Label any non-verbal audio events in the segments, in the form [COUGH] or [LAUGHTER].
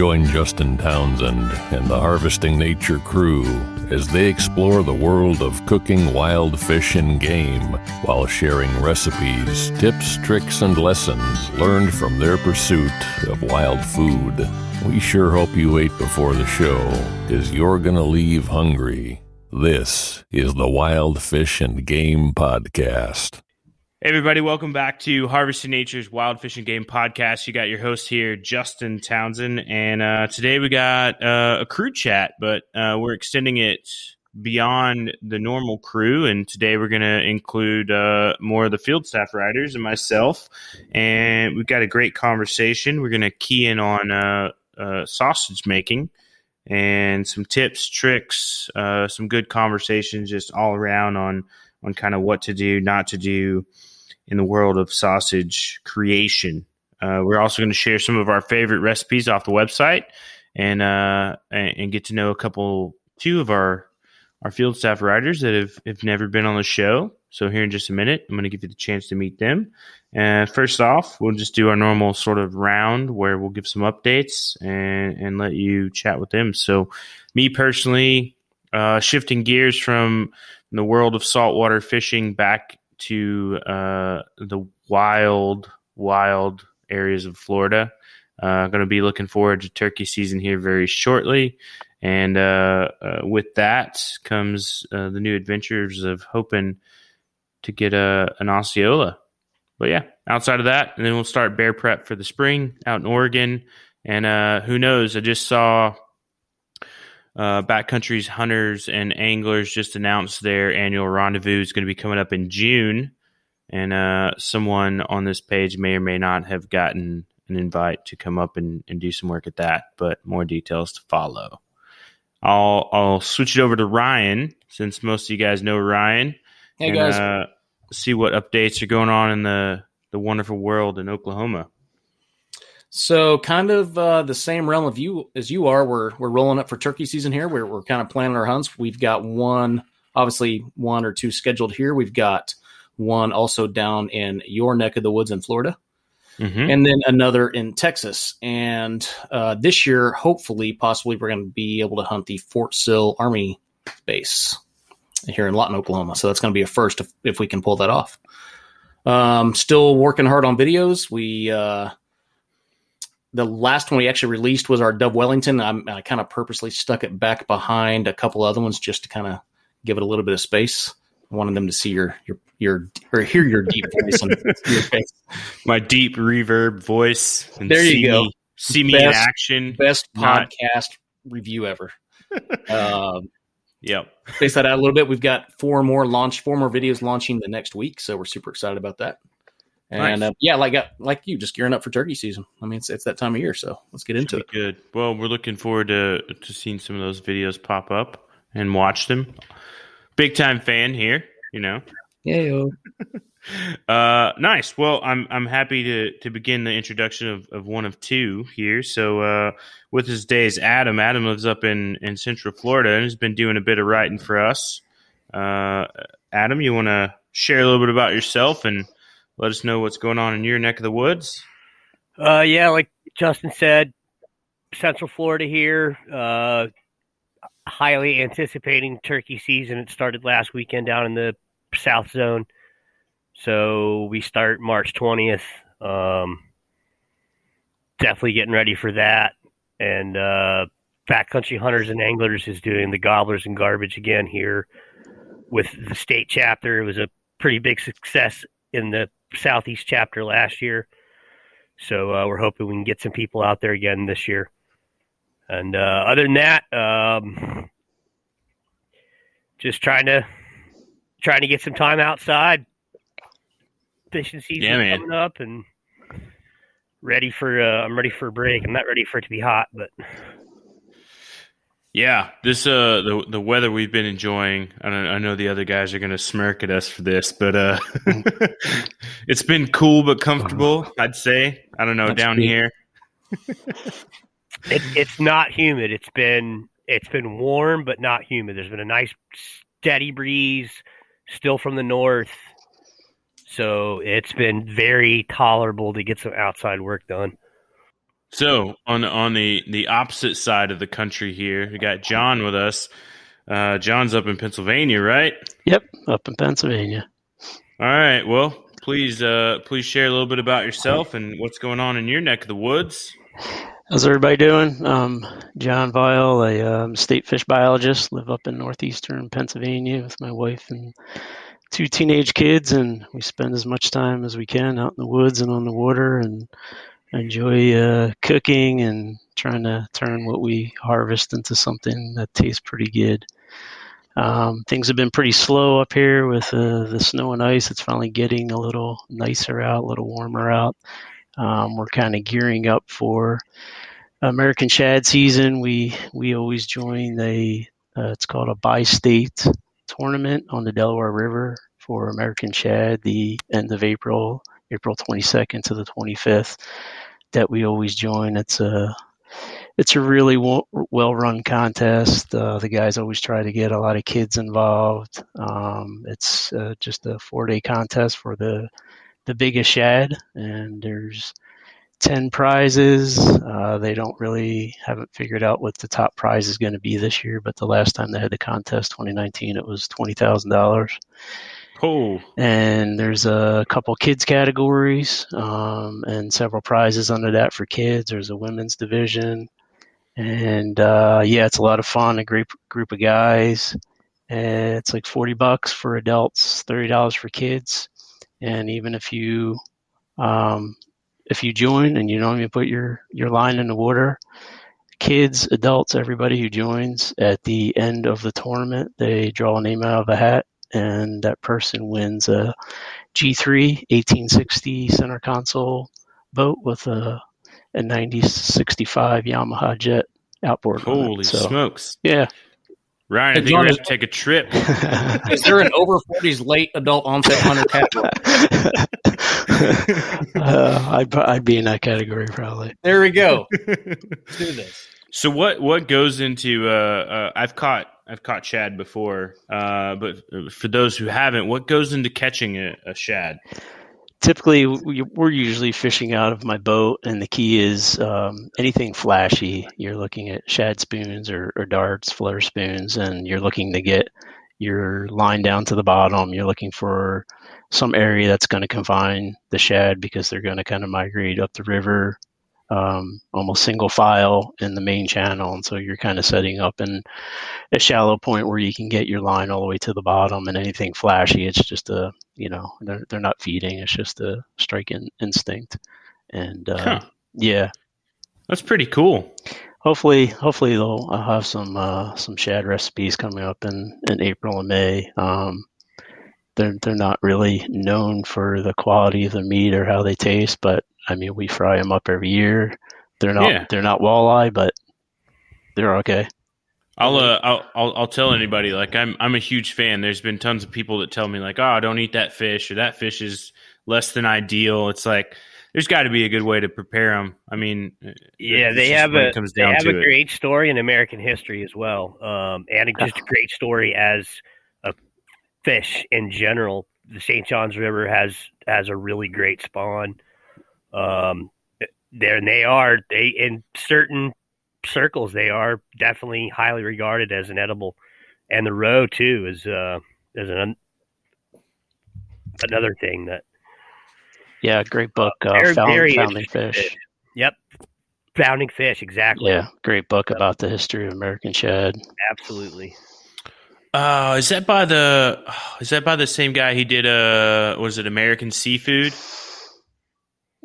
Join Justin Townsend and the Harvesting Nature crew as they explore the world of cooking wild fish and game while sharing recipes, tips, tricks, and lessons learned from their pursuit of wild food. We sure hope you ate before the show, because you're going to leave hungry. This is the Wild Fish and Game Podcast. Hey everybody, welcome back to Harvesting Nature's Wild Fishing Game Podcast. You got your host here, Justin Townsend, and uh, today we got uh, a crew chat, but uh, we're extending it beyond the normal crew, and today we're going to include uh, more of the field staff riders and myself, and we've got a great conversation. We're going to key in on uh, uh, sausage making and some tips, tricks, some good conversations, just all around on on kind of what to do, not to do in the world of sausage creation. Uh, we're also going to share some of our favorite recipes off the website and uh, and get to know a couple, two of our our field staff riders that have, have never been on the show. So here in just a minute, I'm going to give you the chance to meet them. And first off, we'll just do our normal sort of round where we'll give some updates and and let you chat with them. So me personally, uh, shifting gears from the world of saltwater fishing back to uh, the wild, wild areas of Florida. Uh, going to be looking forward to turkey season here very shortly. And uh, uh with that comes uh, the new adventures of hoping to get a, an Osceola. But yeah, outside of that, and then we'll start bear prep for the spring out in Oregon. And uh, who knows? I just saw uh, Backcountry's hunters and anglers just announced their annual rendezvous is going to be coming up in June, and uh, someone on this page may or may not have gotten an invite to come up and, and do some work at that. But more details to follow. I'll I'll switch it over to Ryan since most of you guys know Ryan. Hey and, guys, uh, see what updates are going on in the the wonderful world in Oklahoma. So, kind of uh, the same realm of you as you are. We're we're rolling up for turkey season here. We're we're kind of planning our hunts. We've got one, obviously one or two scheduled here. We've got one also down in your neck of the woods in Florida, mm-hmm. and then another in Texas. And uh, this year, hopefully, possibly, we're going to be able to hunt the Fort Sill Army base here in Lawton, Oklahoma. So that's going to be a first if, if we can pull that off. Um, still working hard on videos. We uh, the last one we actually released was our Dove Wellington. I'm, i kind of purposely stuck it back behind a couple other ones just to kind of give it a little bit of space. I wanted them to see your your your or hear your deep [LAUGHS] voice on your face. My deep reverb voice. there you go. Me, see me in action. Best not... podcast review ever. [LAUGHS] um, yep. Space that out a little bit. We've got four more launch, four more videos launching the next week, so we're super excited about that. And Nice. uh, yeah, like uh, like you, just gearing up for turkey season. I mean, it's it's that time of year, so let's get into it. Good. Well, we're looking forward to to seeing some of those videos pop up and watch them. Big time fan here, you know. Yeah. [LAUGHS] Uh, nice. Well, I'm I'm happy to to begin the introduction of, of one of two here. So, uh, with us today is Adam. Adam lives up in in Central Florida and has been doing a bit of writing for us. Uh, Adam, you want to share a little bit about yourself and let us know what's going on in your neck of the woods? Uh, yeah, like Justin said, Central Florida here. Uh, highly anticipating turkey season. It started last weekend down in the South Zone, so we start March twentieth. Um, definitely getting ready for that. And uh, Backcountry Hunters and Anglers is doing the Gobblers and Garbage again here with the state chapter. It was a pretty big success in the Southeast chapter last year. So uh, we're hoping we can get some people out there again this year. And uh, other than that, um, just trying to trying to get some time outside. Fishing season Yeah, coming up, and ready for. Uh, I'm ready for a break. I'm not ready for it to be hot, but Yeah, this uh the the weather we've been enjoying. I don't, I know the other guys are going to smirk at us for this, but uh [LAUGHS] it's been cool but comfortable, I'd say. I don't know That's down good. here. it, it's not humid. It's been it's been warm but not humid. There's been a nice steady breeze, still from the north. So it's been very tolerable to get some outside work done. So, on on the the opposite side of the country here, we got John with us. Uh John's up in Pennsylvania, right? Yep, up in Pennsylvania. All right. Well, please uh please share a little bit about yourself and what's going on in your neck of the woods. How's everybody doing? Um, John Vile, a um, state fish biologist, live up in northeastern Pennsylvania with my wife and two teenage kids, and we spend as much time as we can out in the woods and on the water, and enjoy uh, cooking and trying to turn what we harvest into something that tastes pretty good. Um, things have been pretty slow up here with uh, the snow and ice. It's finally getting a little nicer out, a little warmer out. Um, we're kind of gearing up for American Shad season. We we always join a uh, it's called a bi-state tournament on the Delaware River for American Shad the end of April, April 22nd to the 25th. That we always join. It's a it's a really well-run contest. Uh, the guys always try to get a lot of kids involved. Um, it's uh, just a four-day contest for the the biggest shad, and there's 10 prizes. Uh, they don't really haven't figured out what the top prize is going to be this year, but the last time they had the contest, 2019, it was $20,000. Oh, And there's a couple kids categories um, and several prizes under that for kids. There's a women's division. And uh, yeah, it's a lot of fun, a great group of guys. And it's like 40 bucks for adults, $30 for kids. And even if you um, if you join and you don't even put your, your line in the water, kids, adults, everybody who joins at the end of the tournament, they draw a name out of a hat and that person wins a G3 1860 center console boat with a, a 9065 Yamaha Jet outboard. on holy So, smokes. Yeah. Ryan, I think John, we're going to take a trip. [LAUGHS] Is there an over 40s late adult onset hunter [LAUGHS] category? uh, I'd, I'd be in that category probably. There we go. [LAUGHS] Let's do this. So what what goes into uh, uh I've caught I've caught shad before. Uh but for those who haven't what goes into catching a, a shad? Typically we- we're usually fishing out of my boat and the key is um, anything flashy. You're looking at shad spoons or, or darts flutter spoons and you're looking to get your line down to the bottom. You're looking for some area that's going to confine the shad because they're going to kind of migrate up the river um, almost single file in the main channel. And so you're kind of setting up in a shallow point where you can get your line all the way to the bottom and anything flashy it's just a you know they're, they're not feeding it's just a strike in, instinct. And uh, Huh. yeah. That's pretty cool. Hopefully hopefully they'll I'll have some uh, some shad recipes coming up in, in April and May. Um, they're they're not really known for the quality of the meat or how they taste, but I mean we fry them up every year. They're not Yeah. they're not walleye, but they're okay. I'll, uh, I'll I'll I'll tell anybody like I'm I'm a huge fan. There's been tons of people that tell me like, oh, I don't eat that fish or that fish is less than ideal. It's like there's got to be a good way to prepare them. I mean, Yeah, they have a it comes they have a it. great story in American history as well, um, and just a [SIGHS] great story as a fish in general. The St. Johns River has has a really great spawn. Um, there and they are they in certain circles they are definitely highly regarded as an edible, and the roe too is uh is an another thing that Yeah, great book, uh, Very- Found, Founding Fish. fish. Yep. Founding fish, exactly. Yeah, great book about the history of American shad. Absolutely. Uh, is that by the is that by the same guy he did uh was it American Seafood?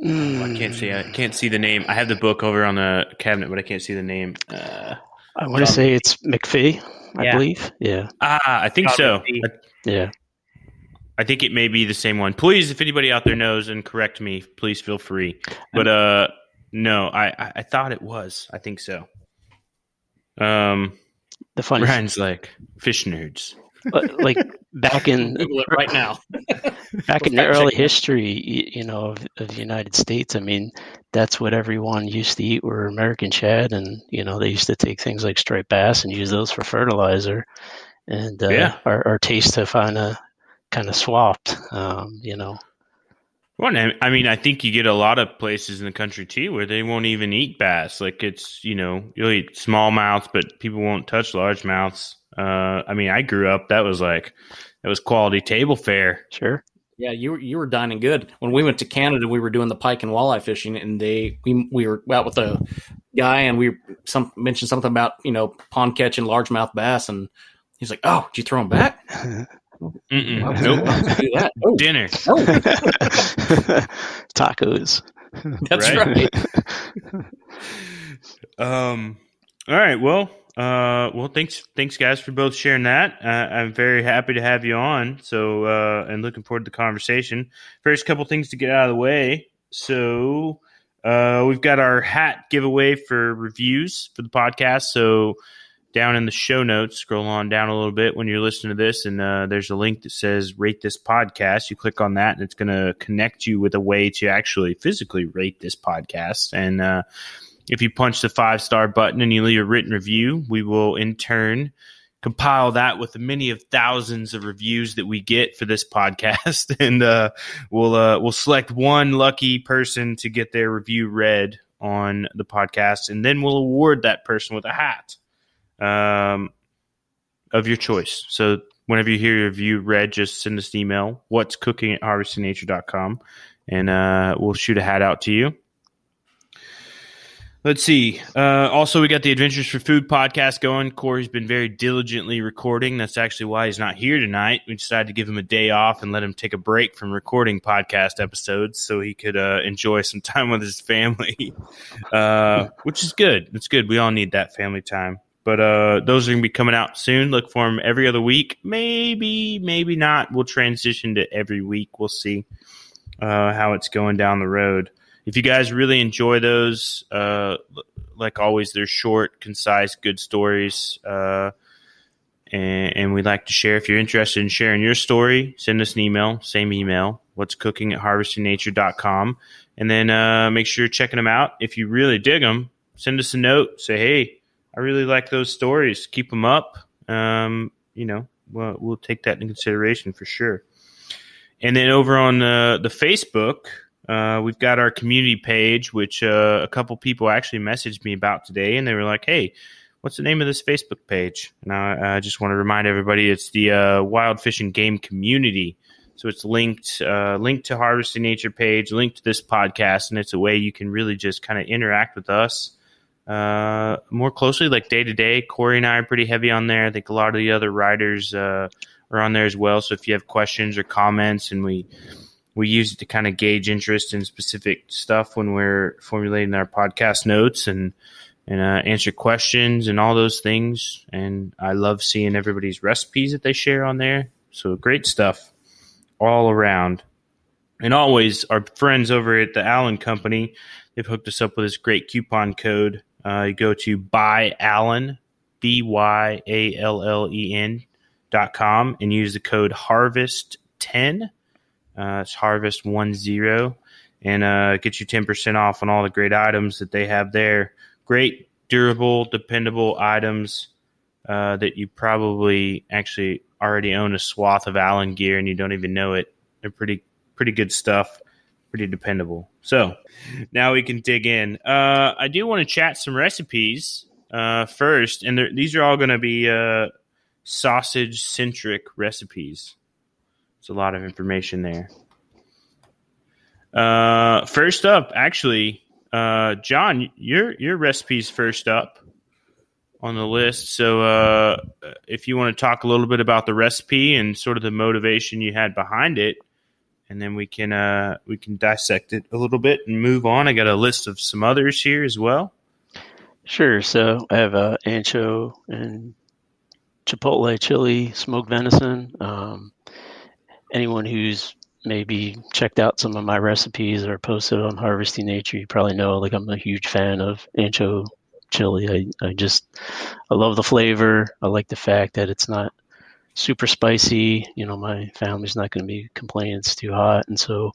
I can't see I can't see the name. I have the book over on the cabinet, but I can't see the name. Uh, I want to say it's McPhee, I Yeah. believe. Yeah, ah, I think John so. I, yeah. I think it may be the same one. Please, if anybody out there knows and correct me, please feel free. But uh, no, I I, I thought it was. I think so. Um, The funny, Ryan's like fish nerds. but, like back in [LAUGHS] right now. [LAUGHS] back in the early history, you know, of, of the United States, I mean, that's what everyone used to eat were American shad, and you know, they used to take things like striped bass and use those for fertilizer, and uh, Yeah. our, our taste have kind of kind of swapped, um, you know. Well, I I mean, I think you get a lot of places in the country too where they won't even eat bass. Like it's, you know, you'll eat small mouths, but people won't touch largemouths. Uh, I mean, I grew up. That was like, that was quality table fare. Sure. Yeah, you were you were dining good. When we went to Canada, we were doing the pike and walleye fishing, and they we we were out with a guy, and we some mentioned something about you know pond catching largemouth bass, and he's like, "Oh, did you throw them back? [LAUGHS] Nope. you do that? [LAUGHS] Oh, Dinner. [LAUGHS] Tacos. that's Right. right. [LAUGHS] Um. All right. Well. Uh. Well. Thanks. Thanks, guys, for both sharing that. Uh, I'm very happy to have you on. So. Uh. And looking forward to the conversation. First, couple things to get out of the way. So. Uh. We've got our hat giveaway for reviews for the podcast. So. Down in the show notes, scroll on down a little bit when you're listening to this, and uh, there's a link that says "Rate this podcast." You click on that, and it's going to connect you with a way to actually physically rate this podcast. And uh, if you punch the five star button and you leave a written review, we will in turn compile that with the many of thousands of reviews that we get for this [LAUGHS] podcast, and uh, we'll uh, we'll select one lucky person to get their review read on the podcast, and then we'll award that person with a hat um, of your choice. So whenever you hear your review read, just send us an email. What's cooking at harvestingnature.com and uh, we'll shoot a hat out to you. Let's see. Uh, also, we got the Adventures for Food podcast going. Corey's been very diligently recording. That's actually why he's not here tonight. We decided to give him a day off and let him take a break from recording podcast episodes so he could uh, enjoy some [LAUGHS] time with his family, uh, which is good. It's good. We all need that family time. But uh, those are going to be coming out soon. Look for them every other week. Maybe, maybe not. We'll transition to every week. We'll see uh, how it's going down the road. If you guys really enjoy those, uh, like always, they're short, concise, good stories. Uh, and, and we'd like to share. If you're interested in sharing your story, send us an email, same email, what's cooking at harvestingnature.com. And then uh, make sure you're checking them out. If you really dig them, send us a note. Say, hey, I really like those stories. Keep them up. Um, you know, we'll, we'll take that into consideration for sure. And then over on the, the Facebook, uh, we've got our community page, which uh, a couple people actually messaged me about today, and they were like, "Hey, what's the name of this Facebook page?" And I, I just want to remind everybody, it's the uh, Wild Fishing Game Community. So it's linked, uh, linked to Harvesting Nature page, linked to this podcast, and it's a way you can really just kind of interact with us uh, more closely, like day to day. Corey and I are pretty heavy on there. I think a lot of the other writers uh, are on there as well. So if you have questions or comments, and we we use it to kind of gauge interest in specific stuff when we're formulating our podcast notes and and uh, answer questions and all those things. And I love seeing everybody's recipes that they share on there. So great stuff. all around. And always, our friends over at the Allen Company, they've hooked us up with this great coupon code. Uh, you go to buy Allen, B Y A L L E N dot com, and use the code Harvest ten. Uh, it's Harvest one zero, and uh, get you ten percent off on all the great items that they have there. Great, durable, dependable items uh, that you probably actually already own a swath of Allen gear and you don't even know it. They're pretty pretty good stuff, pretty dependable. So now we can dig in. Uh, I do want to chat some recipes uh, first, and these are all going to be uh, sausage centric recipes. It's a lot of information there. Uh, first up, actually, uh, John, your your recipes first up on the list. So, uh, if you want to talk a little bit about the recipe and sort of the motivation you had behind it, and then we can uh, we can dissect it a little bit and move on. I got a list of some others here as well. Sure. So I have a ancho and chipotle chili smoked venison. Um, anyone who's maybe checked out some of my recipes or posted on Harvesting Nature, you probably know like I'm a huge fan of ancho chili. I, I just I love the flavor. I like the fact that it's not super spicy. You know, my family's not going to be complaining it's too hot, and so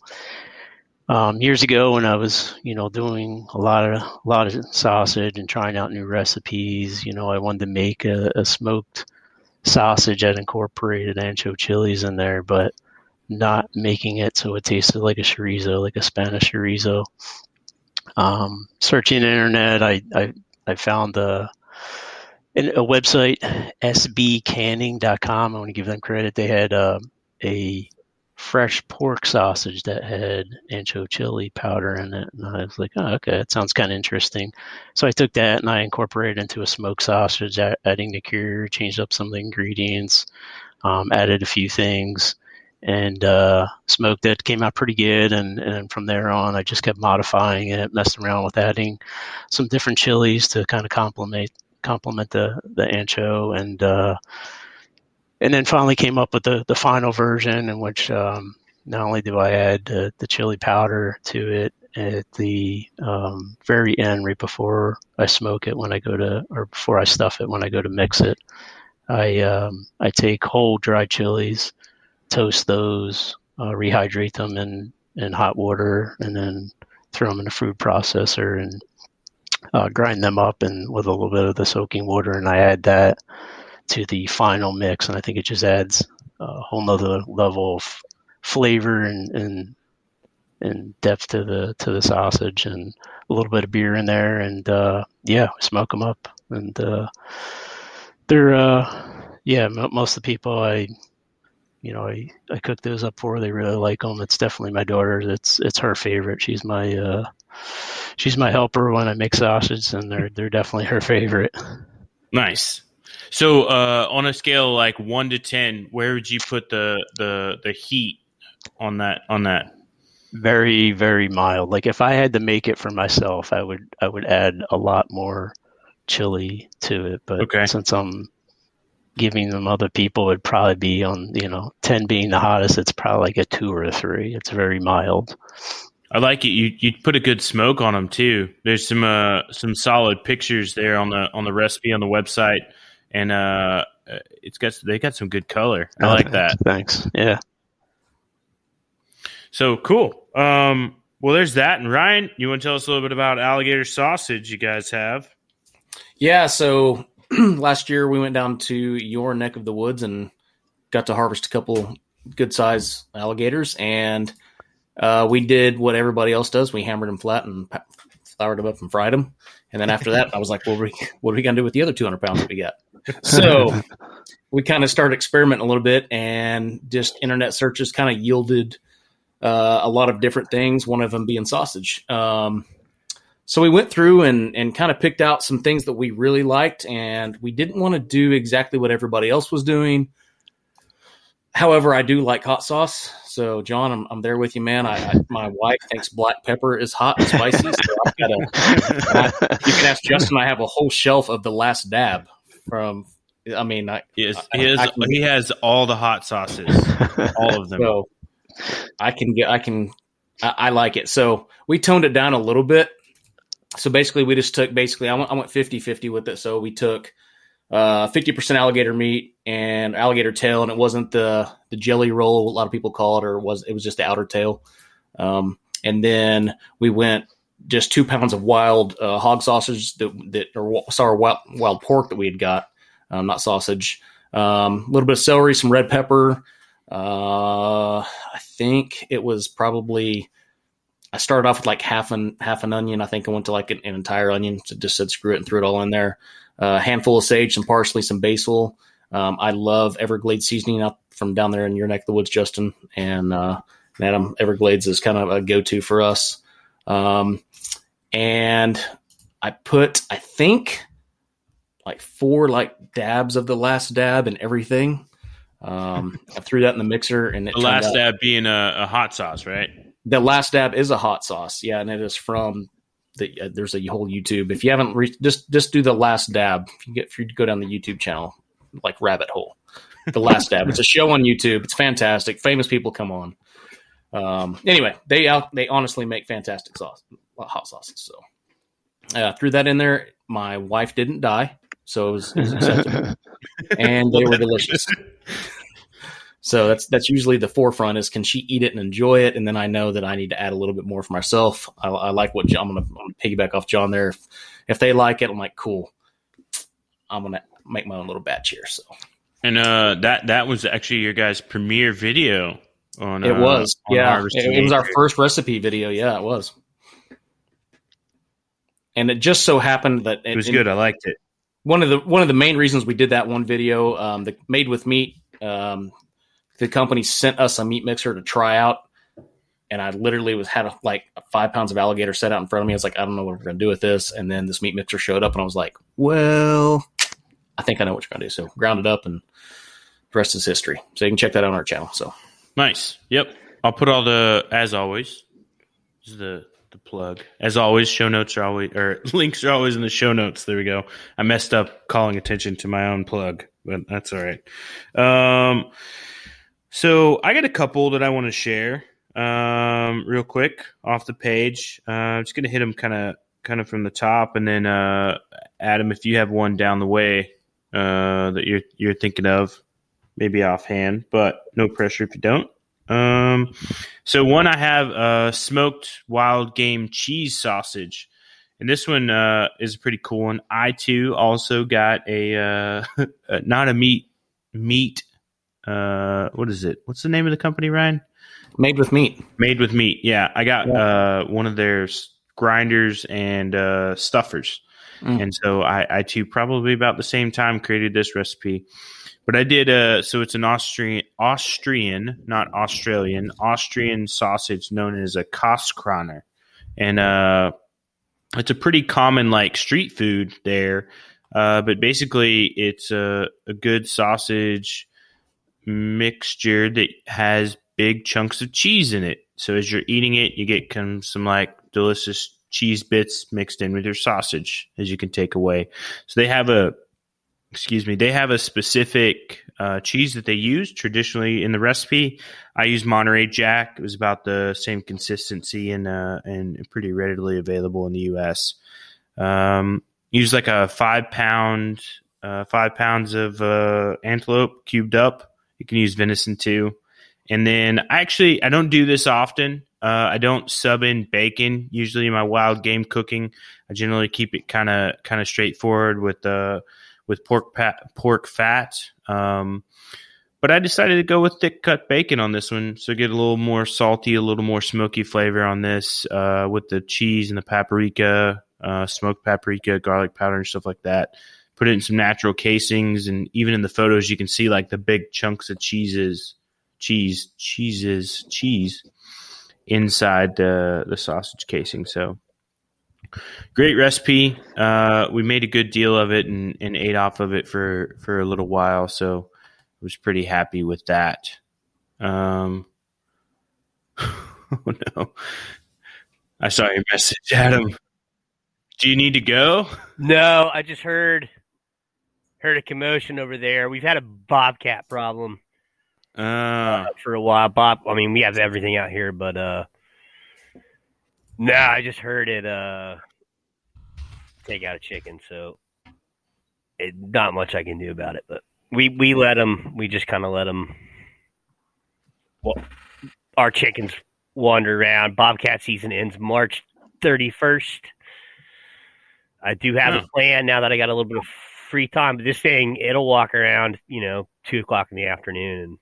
um, years ago when I was you know doing a lot of a lot of sausage and trying out new recipes, you know, I wanted to make a, a smoked sausage that incorporated ancho chilies in there, but not making it so it tasted like a chorizo, like a Spanish chorizo. Um, searching the internet, I, I, I found a, a website, sbcanning.com. I want to give them credit. They had um, a fresh pork sausage that had ancho chili powder in it. And I was like, oh, okay, that sounds kind of interesting. So I took that and I incorporated into a smoked sausage, adding the cure, changed up some of the ingredients, um, added a few things and uh, smoked it. Came out pretty good, and and from there on, I just kept modifying it, messing around with adding some different chilies to kind of complement complement the the ancho, and uh, and then finally came up with the the final version in which um, not only do I add the, the chili powder to it at the um, very end, right before I smoke it when I go to, or before I stuff it when I go to mix it. I um, I take whole dry chilies toast those, uh, rehydrate them in, in hot water, and then throw them in a food processor and uh, grind them up and with a little bit of the soaking water. And I add that to the final mix, and I think it just adds a whole nother level of flavor and, and and depth to the to the sausage and a little bit of beer in there and uh, yeah smoke them up and uh, they're uh, yeah most of the people I you know, I, I cook those up for her. They really like them. It's definitely my daughter's. It's it's her favorite. She's my uh, she's my helper when I make sausage, and they're they're definitely her favorite. Nice. So, uh, on a scale like one to ten, where would you put the the the heat on that on that? Very very mild. Like if I had to make it for myself, I would I would add a lot more chili to it. But okay. since I'm giving them other people would probably be on you know 10 being the hottest it's probably like a two or a three. It's very mild. I like it. You you put a good smoke on them too. There's some uh some solid pictures there on the on the recipe on the website and uh it's got they got some good color. I like that. Thanks. Yeah. So cool. Um well there's that. And ryan you want to tell us a little bit about alligator sausage you guys have? Yeah so [CLEARS THROAT] last year we went down to your neck of the woods and got to harvest a couple good size alligators. And uh, we did what everybody else does. We hammered them flat and floured them up and fried them. And then after that i was like well, we, what are we going to do with the other 200 pounds that we got? So [LAUGHS] we kind of started experimenting a little bit and just internet searches kind of yielded uh, a lot of different things one of them being sausage. Um, so we went through and, and kind of picked out some things that we really liked, and we didn't want to do exactly what everybody else was doing. However, I do like hot sauce. So, John, I'm, I'm there with you, man. I, I my wife thinks black pepper is hot and spicy. So I've got a, [LAUGHS] you can ask Justin. I have a whole shelf of the last dab from. I mean, I, he, is, he, is, he has all the hot sauces, all of them. So, I can get, I can, I, I like it. So we toned it down a little bit. So basically, we just took basically, I went, I went 50 50 with it. So we took uh, 50% alligator meat and alligator tail, and it wasn't the the jelly roll a lot of people call it, or was it was just the outer tail. Um, and then we went just two pounds of wild uh, hog sausage that that or sorry wild, wild pork that we had got, um, not sausage. Um, a little bit of celery, some red pepper. Uh, I think it was probably. I started off with like half an half an onion. I think I went to like an, an entire onion. So just said screw it and threw it all in there a handful of sage, some parsley, some basil. Um, I love Everglades seasoning up from down there in your neck of the woods, Justin. And uh, Adam, Everglades is kind of a go to for us. Um, and I put, I think, like four like dabs of the last dab and everything. Um, I threw that in the mixer, and the last out, dab being a, a, hot sauce, right? The last dab is a hot sauce, yeah, and it is from the, uh, there's a whole YouTube. If you haven't re- just just do the last dab. If you get if you go down the YouTube channel, like Rabbit Hole, the last dab. It's a show on YouTube. It's fantastic. Famous people come on. Um, anyway, they out they honestly make fantastic sauce, hot sauces. So uh, threw that in there. My wife didn't die, so it was, it was acceptable, [LAUGHS] and they were delicious. [LAUGHS] So that's that's usually the forefront is can she eat it and enjoy it, and then I know that I need to add a little bit more for myself. I, I like what I'm gonna, I'm gonna piggyback off John there. If, if they like it, I'm like cool. I'm gonna make my own little batch here. So and uh, that that was actually your guys' premiere video on. It was uh, yeah, it, it was our first recipe video. Yeah, it was. And it just so happened that it, it was good. I liked it. One of the one of the main reasons we did that one video, um, the made with meat, um, the company sent us a meat mixer to try out, and I literally was had a, like five pounds of alligator set out in front of me. I was like, I don't know what we're gonna do with this. And then this meat mixer showed up, and I was like, well, I think I know what you're gonna do. So ground it up, and the rest is history. So you can check that out on our channel. So nice. Yep. I'll put all the as always. The the plug. As always, show notes are always or [LAUGHS] links are always in the show notes. There we go. I messed up calling attention to my own plug, but that's all right. Um so I got a couple that I want to share um, real quick off the page. Uh, I'm just gonna hit them kind of kind of from the top, and then uh, Adam, if you have one down the way uh, that you're you're thinking of, maybe offhand, but no pressure if you don't. Um, so one I have uh, smoked wild game cheese sausage, and this one uh, is a pretty cool one. I too also got a uh, [LAUGHS] not a meat meat uh, what is it? What's the name of the company, Ryan? Made with meat. Made with meat. Yeah, I got yeah. uh, one of their grinders and uh, stuffers, mm. and so I, I too probably about the same time created this recipe. But I did. Uh, so it's an Austrian, Austrian, not Australian, Austrian sausage known as a Käsekrainer, and uh, it's a pretty common like street food there. Uh, but basically, it's a, a good sausage mixture that has big chunks of cheese in it. So as you're eating it, you get some, like delicious cheese bits mixed in with your sausage as you can take away. So they have a excuse me, they have a specific uh, cheese that they use traditionally in the recipe. I use Monterey Jack. It was about the same consistency and uh, and pretty readily available in the U.S. Um, use like a five pound, uh, five pounds of uh, antelope cubed up you can use venison too. And then I actually I don't do this often. Uh, I don't sub in bacon usually in my wild game cooking. I generally keep it kind of kind of straightforward with uh with pork pat, pork fat. Um, but I decided to go with thick cut bacon on this one, so get a little more salty, a little more smoky flavor on this uh, with the cheese and the paprika, uh, smoked paprika, garlic powder, and stuff like that put it in some natural casings, and even in the photos, you can see like the big chunks of cheeses, cheese, cheeses, cheese inside the the sausage casing. So great recipe. Uh, we made a good deal of it and, and ate off of it for for a little while. So I was pretty happy with that. Um, [LAUGHS] oh no. I saw your message, Adam. Do you need to go? No, I just heard heard a commotion over there. We've had a bobcat problem Uh, uh, for a while. Bob, I mean, we have everything out here, but uh, nah, I just heard it uh, take out a chicken, so it, not much I can do about it. But we we let them. We just kind of let them. Well, our chickens wander around. Bobcat season ends March thirty first. I do have Oh. a plan now that I got a little bit of free time. But this thing, it'll walk around, you know, two o'clock in the afternoon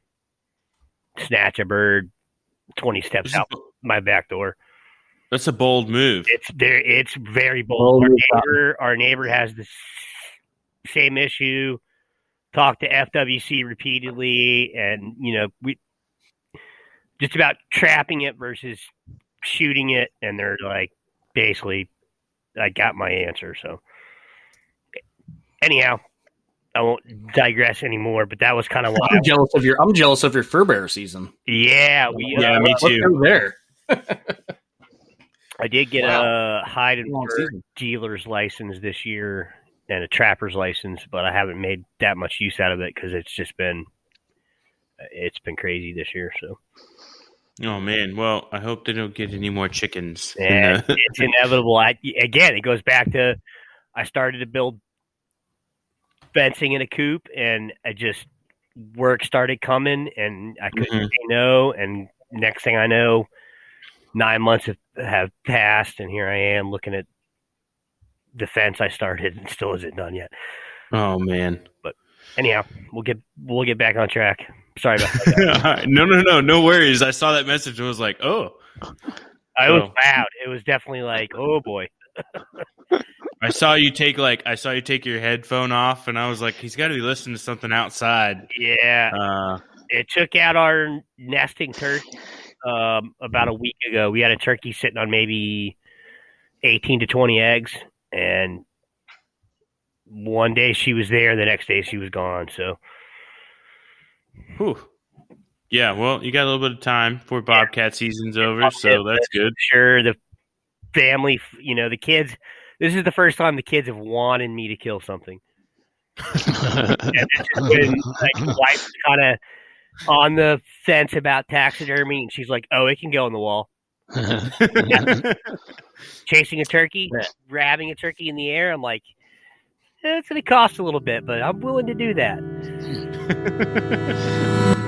and snatch a bird twenty steps This is- out my back door. that's a bold move. It's there. It's very bold. Bold Our move, neighbor, our neighbor has the same issue. Talked to FWC repeatedly, and you know we just about trapping it versus shooting it, and they're like basically, I got my answer. So anyhow, I won't digress anymore. But that was kind of why. I'm jealous of your. I'm jealous of your fur bear season. yeah, we. Yeah, uh, me too. there. [LAUGHS] I did get a hide and fur dealer's license this year and a trapper's license, but I haven't made that much use out of it because it's just been it's been crazy this year. So Oh man, well, I hope they don't get any more chickens. in and the- it's inevitable. I again, it goes back to I started to build fencing in a coop, and I just work started coming, and I couldn't Mhm. say no. And next thing I know, nine months have, have passed, and here I am looking at the fence I started, and still isn't done yet. oh man. But anyhow, we'll get we'll get back on track. Sorry about that. [LAUGHS] no, no, no, no worries. I saw that message and was like, oh, I was Oh. loud. It was definitely like, oh boy. [LAUGHS] I saw you take like I saw you take your headphone off, and I was like, he's got to be listening to something outside. Yeah, Uh, it took out our nesting turkey um, about a week ago. We had a turkey sitting on maybe eighteen to twenty eggs, and one day she was there, the next day she was gone. So whew. Yeah, well, you got a little bit of time before Bobcat season's over, so that's good. sure, the family, you know, the kids. This is the first time the kids have wanted me to kill something. [LAUGHS] And been like wife's kind of on the fence about taxidermy, and she's like, "Oh, it can go on the wall." [LAUGHS] Chasing a turkey, grabbing a turkey in the air. I'm like, eh, it's going to cost a little bit, but I'm willing to do that. [LAUGHS]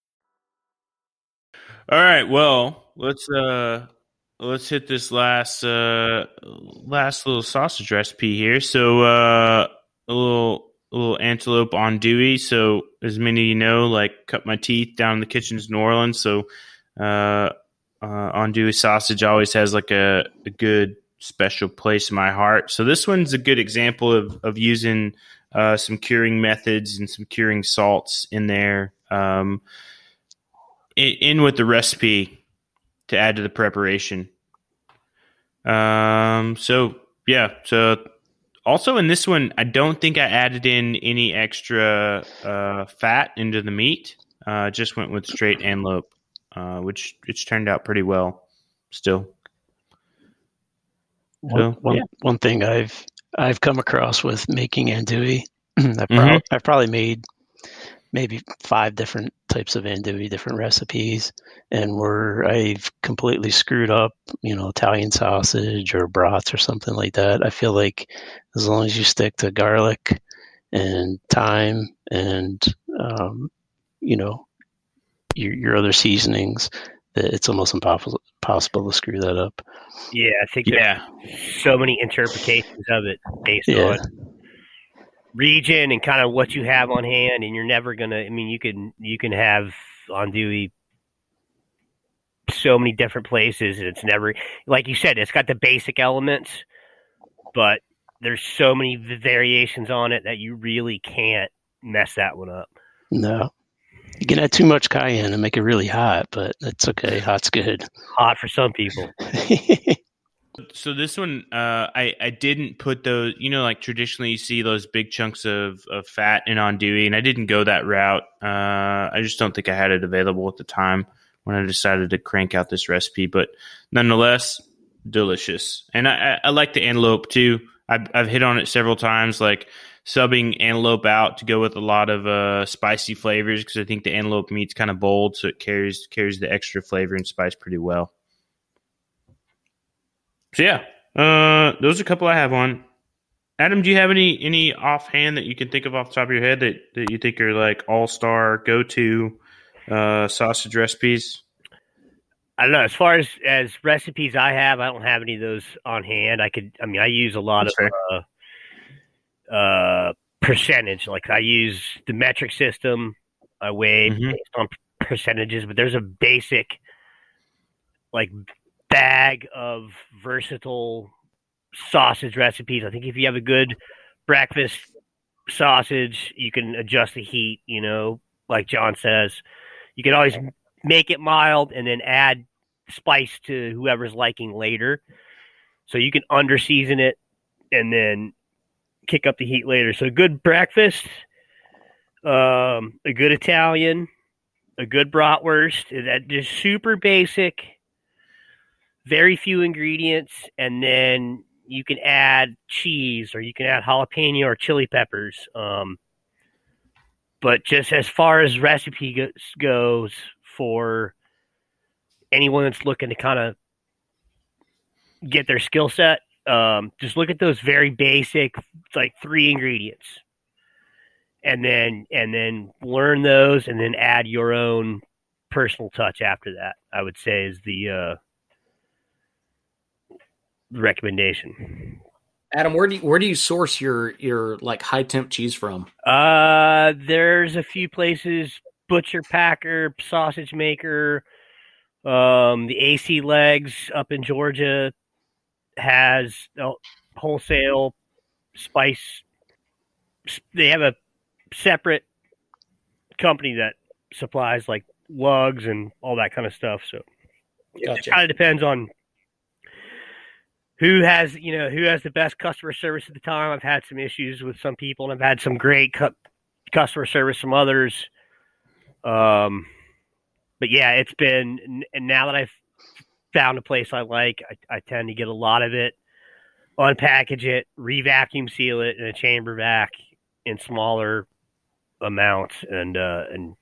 All right, well, let's uh let's hit this last uh last little sausage recipe here. So uh a little a little antelope andouille. So as many of you know, like cut my teeth down in the kitchens in New Orleans. So uh, uh andouille sausage always has like a, a good special place in my heart. So this one's a good example of of using uh some curing methods and some curing salts in there. Um in, with the recipe to add to the preparation. Um. So yeah. So also in this one, I don't think I added in any extra uh, fat into the meat. Uh, just went with straight antelope, uh, which which turned out pretty well. Still. One, So, one, yeah. one thing I've I've come across with making andouille, [CLEARS THROAT] I've, Mm-hmm. I've probably made maybe five different types of andouille, different recipes, and where I've completely screwed up, you know, Italian sausage or brats or something like that. I feel like as long as you stick to garlic and thyme and um, you know your your other seasonings, that it's almost impossible possible to screw that up. Yeah, I think Yeah. so many interpretations of it based Yeah. on region and kind of what you have on hand, and you're never gonna. I mean, you can you can have andouille so many different places, and it's never like you said. It's got the basic elements, but there's so many variations on it that you really can't mess that one up. No. You can add too much cayenne and make it really hot, but that's okay. Hot's good. Hot for some people. [LAUGHS] So this one, uh, I I didn't put those. You know, like traditionally you see those big chunks of, of fat in andouille, and I didn't go that route. Uh, I just don't think I had it available at the time when I decided to crank out this recipe. But nonetheless, delicious, and I, I, I like the antelope too. I've I've hit on it several times, like subbing antelope out to go with a lot of uh, spicy flavors because I think the antelope meat's kind of bold, so it carries carries the extra flavor and spice pretty well. So yeah, uh, those are a couple I have on. Adam, do you have any any offhand that you can think of off the top of your head that, that you think are like all star go to uh, sausage recipes? I don't know. As far as as recipes I have, I don't have any of those on hand. I could. I mean, I use a lot That's of uh, uh, percentage. Like I use the metric system. I weigh Mhm. based on percentages, but there's a basic like bag of versatile sausage recipes. I think if you have a good breakfast sausage, you can adjust the heat. You know, like John says, you can always make it mild and then add spice to whoever's liking later. So you can under season it and then kick up the heat later. So good breakfast, um, a good Italian, a good bratwurst, that just super basic, very few ingredients, and then you can add cheese or you can add jalapeno or chili peppers. Um, but just as far as recipe goes, goes for anyone that's looking to kind of get their skill set, um, just look at those very basic, like three ingredients, and then and then learn those, and then add your own personal touch after that. I would say is the uh, recommendation. Adam, where do you, where do you source your your like high temp cheese from? Uh, there's a few places: Butcher Packer, Sausage Maker, um, the AC Legg's up in Georgia has a wholesale spice. They have a separate company that supplies like lugs and all that kind of stuff. So it kind of depends on who has you know who has the best customer service at the time. I've had some issues with some people, and I've had some great cu- customer service from others. Um, but yeah, it's been and now that I've found a place I like, I, I tend to get a lot of it, unpackage it, re-vacuum seal it in a chamber vac in smaller amounts, and uh, and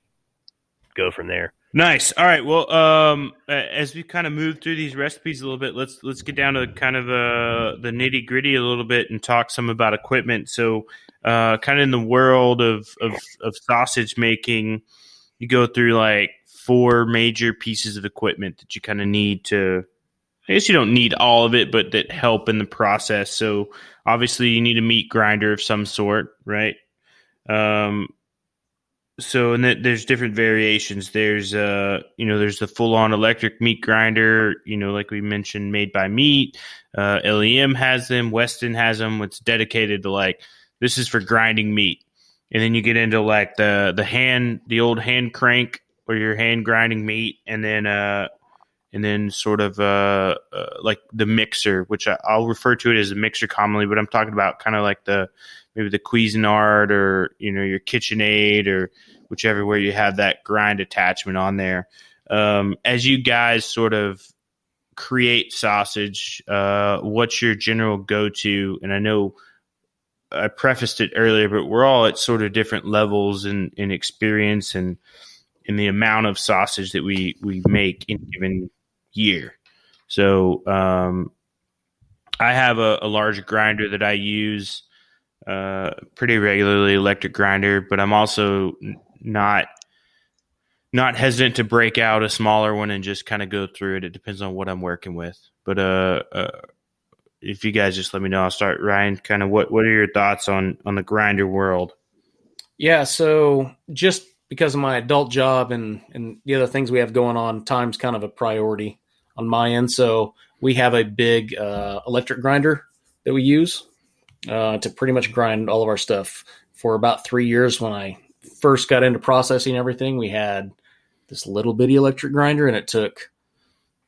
go from there. Nice. All right. Well, um, as we kind of move through these recipes a little bit, let's let's get down to kind of uh, the nitty gritty a little bit and talk some about equipment. So, uh, kind of in the world of, of of sausage making, you go through like four major pieces of equipment that you kind of need to. I guess you don't need all of it, but that help in the process. So, obviously, you need a meat grinder of some sort, right? Um, so and there's different variations. There's uh you know there's the full on electric meat grinder you know like we mentioned made by meat. Uh lem has them weston has them it's dedicated to like this is for grinding meat. And then you get into like the the hand the old hand crank where you're hand grinding meat and then uh and then sort of uh, uh like the mixer which I, i'll refer to it as a mixer commonly but i'm talking about kind of like the maybe the Cuisinart or you know your KitchenAid or whichever where you have that grind attachment on there. Um, as you guys sort of create sausage, uh, what's your general go to? And I know I prefaced it earlier, but we're all at sort of different levels in, in experience and in the amount of sausage that we we make in a given year. So um, I have a, a large grinder that I use uh, pretty regularly, electric grinder, but I'm also not not hesitant to break out a smaller one and just kind of go through it. It depends on what I'm working with. But uh, uh, if you guys just let me know, I'll start. Ryan, kind of what what are your thoughts on on the grinder world? Yeah, so just because of my adult job and and the other things we have going on, time's kind of a priority on my end. So we have a big uh, electric grinder that we use uh, to pretty much grind all of our stuff for about three years when I first got into processing everything, we had this little bitty electric grinder, and it took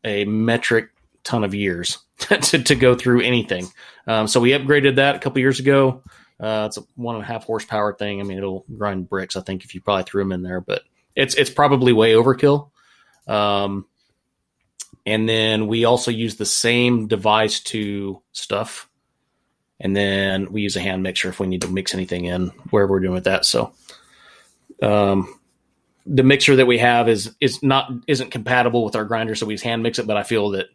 a metric ton of years [LAUGHS] to, to go through anything. Um, so we upgraded that a couple years ago. Uh, it's a one and a half horsepower thing. I mean, it'll grind bricks. I think if you probably threw them in there, but it's it's probably way overkill. Um, and then we also use the same device to stuff, and then we use a hand mixer if we need to mix anything in wherever we're doing with that. So, um, the mixer that we have is is not isn't compatible with our grinder, so we hand mix it. But I feel that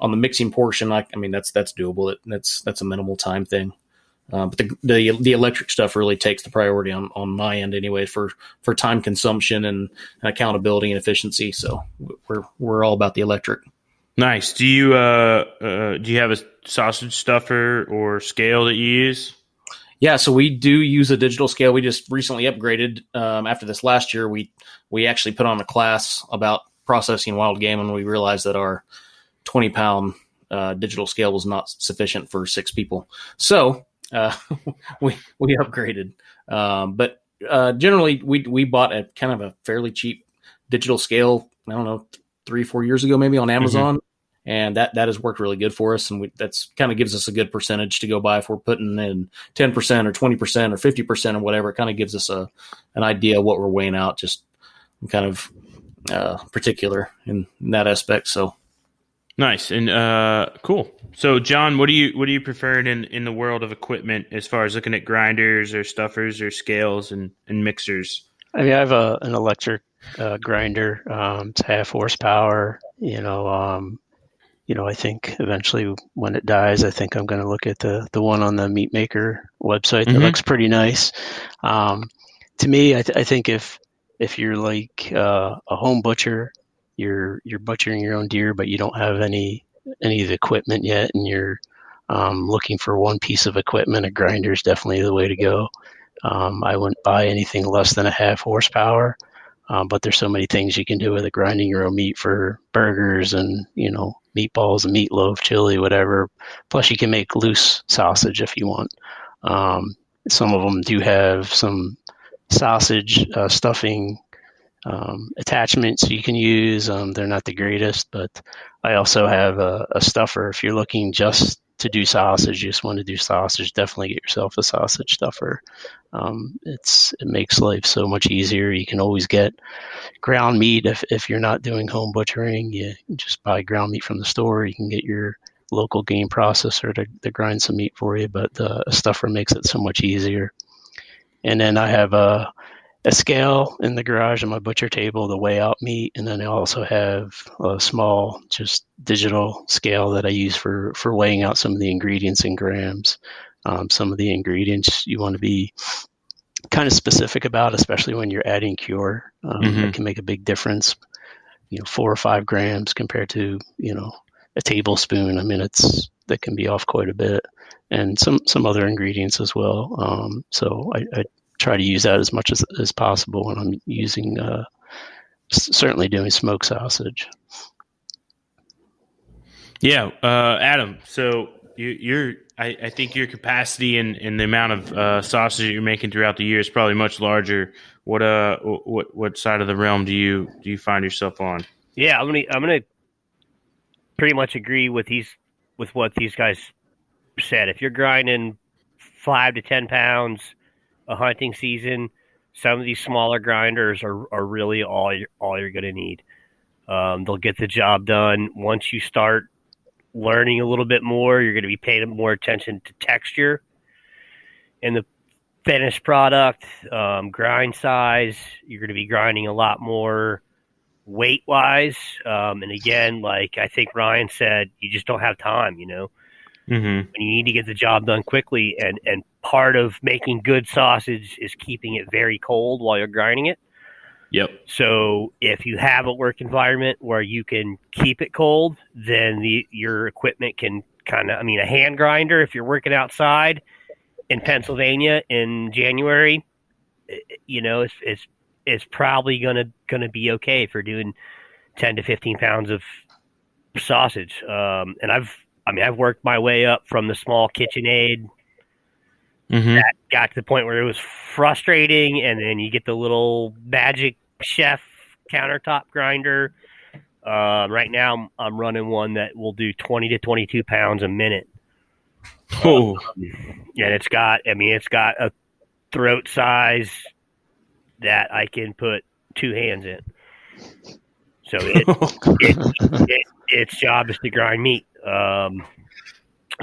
on the mixing portion, I, I mean that's that's doable. That's that's a minimal time thing. Uh, but the, the the electric stuff really takes the priority on, on my end anyway for for time consumption and, and accountability and efficiency. So we're we're all about the electric. Nice. Do you uh, uh do you have a sausage stuffer or scale that you use? Yeah, so we do use a digital scale. We just recently upgraded um, after this last year. We we actually put on a class about processing wild game, and we realized that our twenty pound uh, digital scale was not sufficient for six people. So uh, [LAUGHS] we we upgraded. Um, but uh, generally, we we bought a kind of a fairly cheap digital scale. I don't know, three four years ago, maybe on mm-hmm. Amazon. Mm-hmm and that that has worked really good for us. And we, that's kind of gives us a good percentage to go by if we're putting in 10% or 20% or 50% or whatever. It kind of gives us a an idea of what we're weighing out just kind of uh, particular in, in, that aspect. So. Nice. And uh, cool. So john what do you what do you prefer in in the world of equipment as far as looking at grinders or stuffers or scales and and mixers i mean i have a an electric uh, grinder um, it's half horsepower you know um, you know, I think eventually when it dies, I think I'm going to look at the the one on the Meat Maker website that mm-hmm. looks pretty nice. Um, to me, I, th- I, think if if you're like uh, a home butcher, you're you're butchering your own deer, but you don't have any any of the equipment yet, and you're um, looking for one piece of equipment, a grinder is definitely the way to go. Um, I wouldn't buy anything less than a half horsepower. Um, but there's so many things you can do with it, grinding your own meat for burgers and you know meatballs, meatloaf, chili, whatever. Plus, you can make loose sausage if you want. Um, some of them do have some sausage uh, stuffing um, attachments you can use. Um, they're not the greatest, but I also have a, a stuffer if you're looking just to do sausage, you just want to do sausage, definitely get yourself a sausage stuffer. Um, it's it makes life so much easier. You can always get ground meat if if you're not doing home butchering. You just buy ground meat from the store. You can get your local game processor to, to grind some meat for you, but uh, a stuffer makes it so much easier. And then I have a a scale in the garage on my butcher table to weigh out meat, and then I also have a small, just digital scale that I use for for weighing out some of the ingredients in grams. Um, some of the ingredients you want to be kind of specific about, especially when you're adding cure. Um, mm-hmm. It can make a big difference. You know, four or five grams compared to you know a tablespoon. I mean, it's that can be off quite a bit, and some some other ingredients as well. Um, so I, I try to use that as much as, as possible when I'm using, uh, certainly doing smoked sausage. Yeah, uh, Adam. So you, are I, I, think your capacity and, and the amount of uh, sausage you're making throughout the year is probably much larger. What uh, what what side of the realm do you do you find yourself on? Yeah, I'm gonna I'm gonna pretty much agree with these with what these guys said. If you're grinding five to ten pounds a hunting season, some of these smaller grinders are, are really all you're, all you're going to need. Um, they'll get the job done. Once you start learning a little bit more, you're going to be paying more attention to texture and the finished product, um, grind size. You're going to be grinding a lot more weight wise. Um, and again, like I think Ryan said, you just don't have time, you know. Mm-hmm. You need to get the job done quickly. And, and part of making good sausage is keeping it very cold while you're grinding it. Yep. So if you have a work environment where you can keep it cold, then the, your equipment can kind of, I mean, a hand grinder, if you're working outside in Pennsylvania in January, eh, you know, it's, it's, it's probably going to, going to be okay for doing 10 to 15 pounds of sausage. Um, and I've, I mean, I've worked my way up from the small KitchenAid Mhm. that got to the point where it was frustrating, and then you get the little magic chef countertop grinder. Uh, right now, I'm, running one that will do 20 to 22 pounds a minute. Oh, and it's got i mean it's got a throat size that i can put two hands in so it, [LAUGHS] it, it its job is to grind meat. Um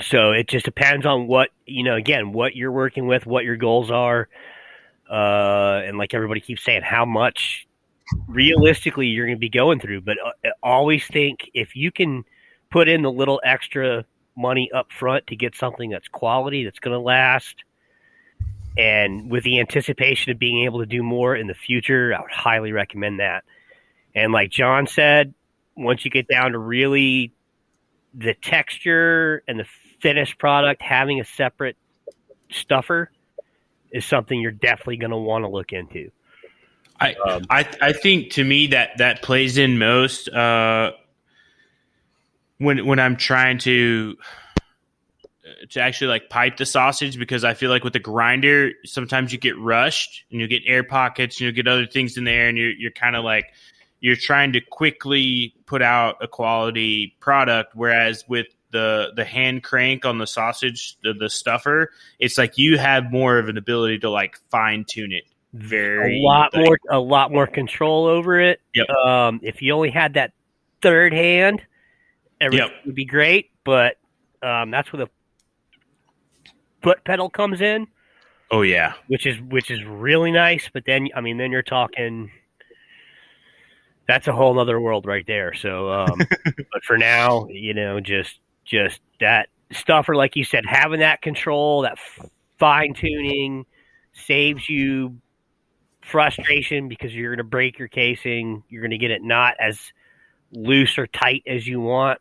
so it just depends on what you know again what you're working with what your goals are. Uh and like everybody keeps saying how much realistically you're going to be going through. But uh, always think if you can put in the little extra money up front to get something that's quality that's going to last and with the anticipation of being able to do more in the future i would highly recommend that. And like john said once you get down to really the texture and the finished product having a separate stuffer is something you're definitely going to want to look into. I, I I think to me that that plays in most uh, when when I'm trying to to actually like pipe the sausage because I feel like with the grinder sometimes you get rushed and you get air pockets and you get other things in there and you're you're kind of like you're trying to quickly put out a quality product whereas with the the hand crank on the sausage the, the stuffer it's like you have more of an ability to like fine tune it very a lot like, more a lot more control over it. Yep. Um, if you only had that third hand, everything Yep. would be great. But um, that's where the foot pedal comes in, oh yeah which is which is really nice. But then I mean, then you're talking. That's a whole other world right there. So, um, [LAUGHS] but for now, you know, just just that stuff, or like you said, having that control, that fine tuning, saves you frustration because you're going to break your casing. You're going to get it not as loose or tight as you want.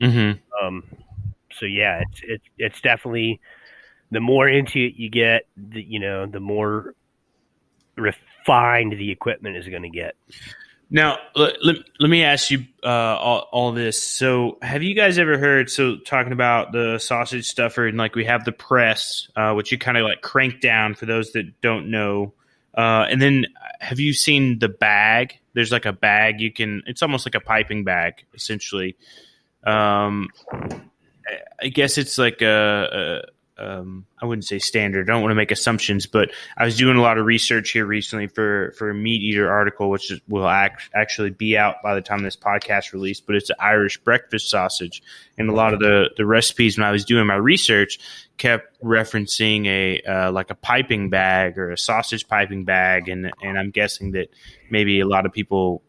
mm-hmm. Um, so yeah, it's it's it's definitely the more into it you get, the, you know, the more refined the equipment is going to get. Now, let, let, let me ask you uh, all, all this. So, have you guys ever heard? So, talking about the sausage stuffer, and like we have the press, uh, which you kind of like crank down for those that don't know. Uh, and then, have you seen the bag? There's like a bag you can. It's almost like a piping bag, essentially. Um, I- guess it's like a um, I wouldn't say standard. I don't want to make assumptions, but I was doing a lot of research here recently for for a MeatEater article, which is, will act, actually be out by the time this podcast released. But it's an Irish breakfast sausage, and a lot of the the recipes when I was doing my research kept referencing a uh, like a piping bag or a sausage piping bag, and and I'm guessing that maybe a lot of people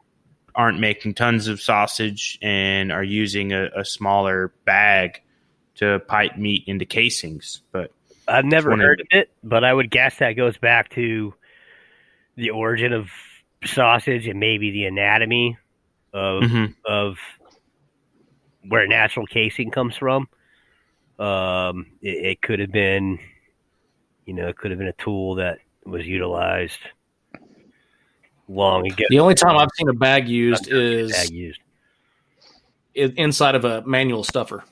aren't making tons of sausage and are using a, a smaller bag to pipe meat into casings. But I've never heard of it, but I would guess that goes back to the origin of sausage and maybe the anatomy of Mhm. of where natural casing comes from. Um, it, it could have been, you know, it could have been a tool that was utilized long ago. The only time I've seen a bag used Bag is used. inside of a manual stuffer,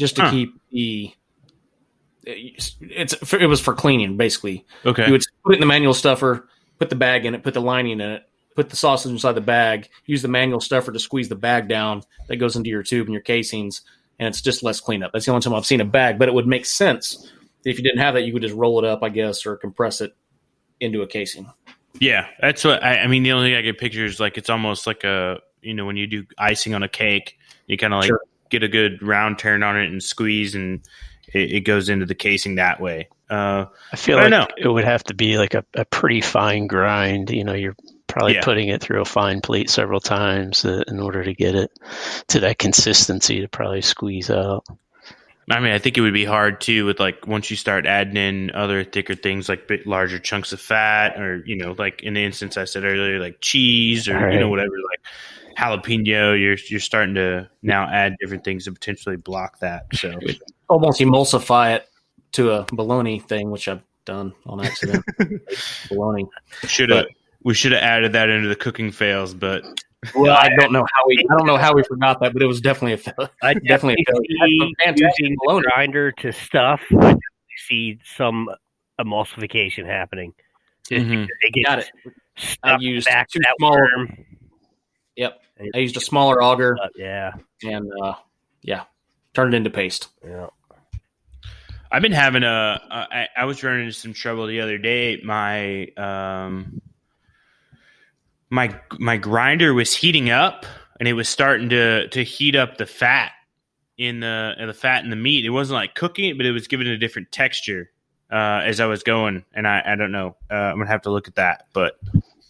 just to Huh. keep the. It's it was for cleaning basically. okay, You would put it in the manual stuffer, put the bag in it, put the lining in it, put the sausage inside the bag, use the manual stuffer to squeeze the bag down that goes into your tube and your casings, and it's just less cleanup. That's the only time I've seen a bag, but it would make sense if you didn't have that. You could just roll it up, I guess, or compress it into a casing. yeah, that's what I, I mean. The only thing I get pictures like it's almost like a you know when you do icing on a cake, you kind of like Sure. Get a good round turn on it and squeeze, and it, it goes into the casing that way. Uh, I feel I like know. it would have to be like a, a pretty fine grind. You know, you're probably Yeah. putting it through a fine plate several times uh, in order to get it to that consistency to probably squeeze out. I mean, I think it would be hard too with like once you start adding in other thicker things like bit larger chunks of fat, or you know, like in the instance I said earlier, like cheese or you know whatever, like jalapeno. You're you're starting to now add different things to potentially block that. So Almost emulsify it to a bologna thing, which I've done on accident. [LAUGHS] bologna. should have we should have added that into the cooking fails, but Well, I don't know how we. I don't know how we forgot that, but it was definitely a fail. I Definitely [LAUGHS] definitely a failure. see using bologna. grinder to stuff. I definitely see some emulsification happening. Mhm. It gets Got it. I in the used back of that small- worm. Yep. I used a smaller auger Uh, yeah. and uh, yeah, turned it into paste. Yeah. I've been having a. Uh, I, I was running into some trouble the other day. My um, my my grinder was heating up, and it was starting to to heat up the fat in the in the fat in the meat. It wasn't like cooking it, but it was giving it a different texture uh, as I was going. And I I don't know. Uh, I'm gonna have to look at that. But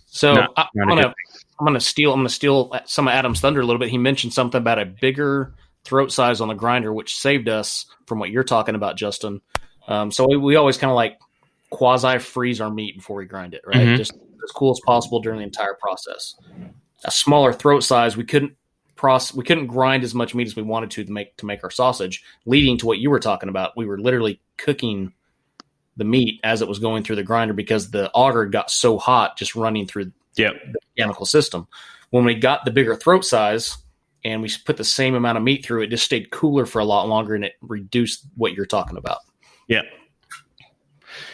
So Not- I, not I'm a gonna good I'm gonna steal I'm gonna steal some of Adam's thunder a little bit. He mentioned something about a bigger throat size on the grinder, which saved us from what you're talking about, Justin. Um, so we, we always kind of like quasi freeze our meat before we grind it, right? Mhm. Just as cool as possible during the entire process. A smaller throat size, we couldn't process, we couldn't grind as much meat as we wanted to to make to make our sausage. Leading to what you were talking about, we were literally cooking the meat as it was going through the grinder because the auger got so hot just running through yep, the mechanical system. When we got the bigger throat size and we put the same amount of meat through it, just stayed cooler for a lot longer and it reduced what you're talking about. yep.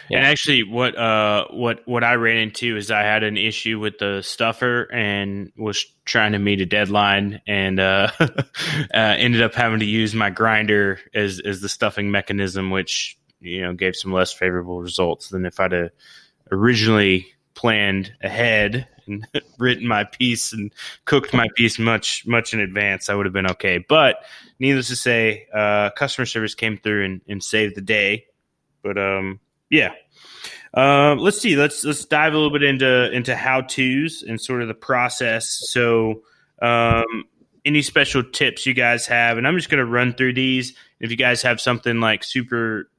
Yeah. And actually, what uh what what I ran into is I had an issue with the stuffer and was trying to meet a deadline and uh, [LAUGHS] uh ended up having to use my grinder as as the stuffing mechanism, which you know gave some less favorable results than if I'd have originally planned ahead and [LAUGHS] written my piece and cooked my piece much much in advance. I would have been okay. But needless to say, uh, customer service came through and, and saved the day. But um, yeah. Uh, let's see. Let's let's dive a little bit into into how tos and sort of the process. So, um, any special tips you guys have? And I'm just going to run through these. If you guys have something like super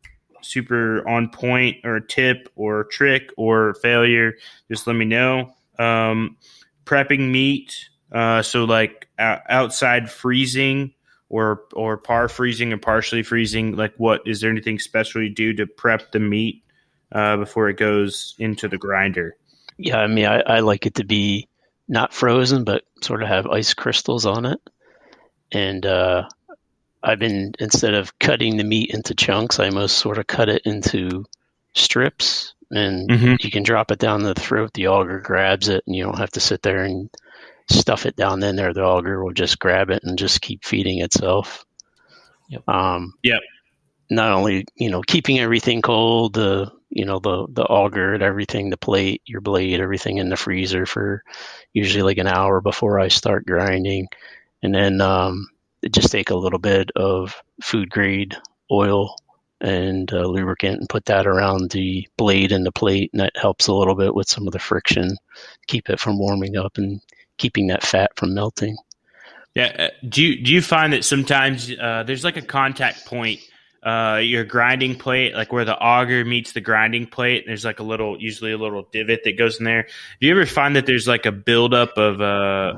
super on point or a tip or trick or failure, just let me know. Um, prepping meat. Uh, so like outside freezing or or par freezing or partially freezing. Like, what is there anything special you do to prep the meat uh, before it goes into the grinder? Yeah, I mean, I, I like it to be not frozen, but sort of have ice crystals on it. And uh, I've been, instead of cutting the meat into chunks, I most sort of cut it into strips. And Mhm. you can drop it down the throat. The auger grabs it, and you don't have to sit there and stuff it down in there. The auger will just grab it and just keep feeding itself. Yep. Um, Yep. Not only you know keeping everything cold, the you know the the auger and everything, the plate, your blade, everything in the freezer for usually like an hour before I start grinding, and then um, just take a little bit of food grade oil and uh, lubricant and put that around the blade and the plate, and that helps a little bit with some of the friction, keep it from warming up and keeping that fat from melting. Yeah. uh, Do you do you find that sometimes uh, there's like a contact point, uh, your grinding plate, like where the auger meets the grinding plate? There's like a little, usually a little divot that goes in there. Do you ever find that there's like a buildup of uh,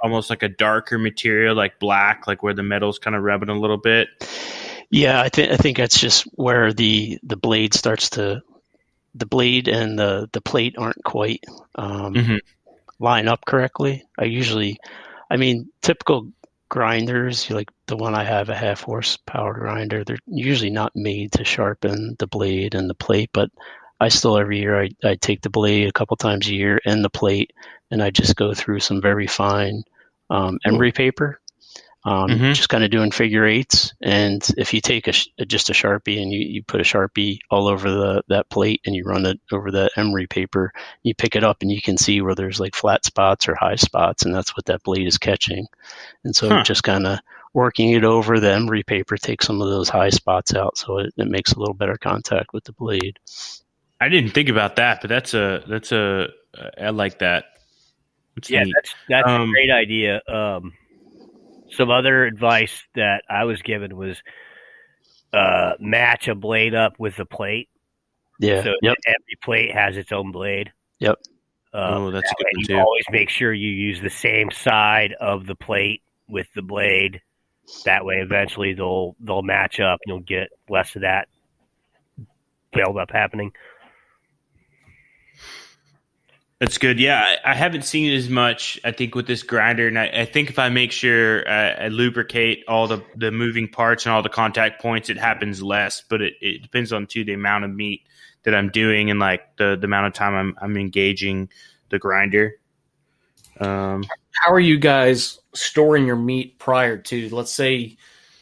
almost like a darker material, like black, like where the metal's kind of rubbing a little bit? Yeah, I think I think that's just where the the blade starts to the blade and the the plate aren't quite um, Mhm. line up correctly. I usually, I mean, typical grinders like the one I have, a half horsepower grinder, they're usually not made to sharpen the blade and the plate, but I still every year I, I take the blade a couple times a year and the plate and I just go through some very fine um, emery paper um, Mhm. just kind of doing figure eights. And if you take a sh- just a sharpie and you, you put a sharpie all over the that plate and you run it over the emery paper, you pick it up and you can see where there's like flat spots or high spots, and that's what that blade is catching. And so Huh. just kind of working it over the emery paper takes some of those high spots out, so it, it makes a little better contact with the blade. I didn't think about that, but that's a that's a I like that. That's Yeah, neat. that's that's Um, a great idea. Um, some other advice that I was given was uh, match a blade up with the plate. Yeah. So yep. every plate has its own blade. Yep. Uh, oh, that's a that good way one you too. always make sure you use the same side of the plate with the blade. That way, eventually they'll they'll match up. and You'll get less of that build up happening. That's good. Yeah, I, I, haven't seen it as much. I think with this grinder, and I, I think if I make sure uh, I lubricate all the the moving parts and all the contact points, it happens less. But it, it depends on too the amount of meat that I'm doing and like the the amount of time I'm I'm engaging the grinder. Um, How are you guys storing your meat prior to, let's say,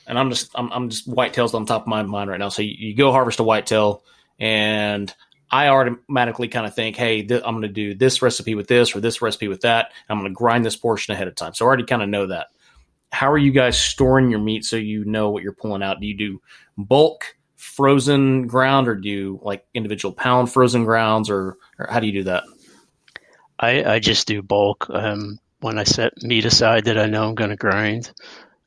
and I'm just I'm, I'm just whitetails on top of my mind right now. So you, you go harvest a whitetail, and I automatically kind of think, hey, th- I'm going to do this recipe with this or this recipe with that. I'm going to grind this portion ahead of time. So I already kind of know that. How are you guys storing your meat so you know what you're pulling out? Do you do bulk frozen ground or do you like individual pound frozen grounds or, or how do you do that? I, I just do bulk. Um, when I set meat aside that I know I'm going to grind,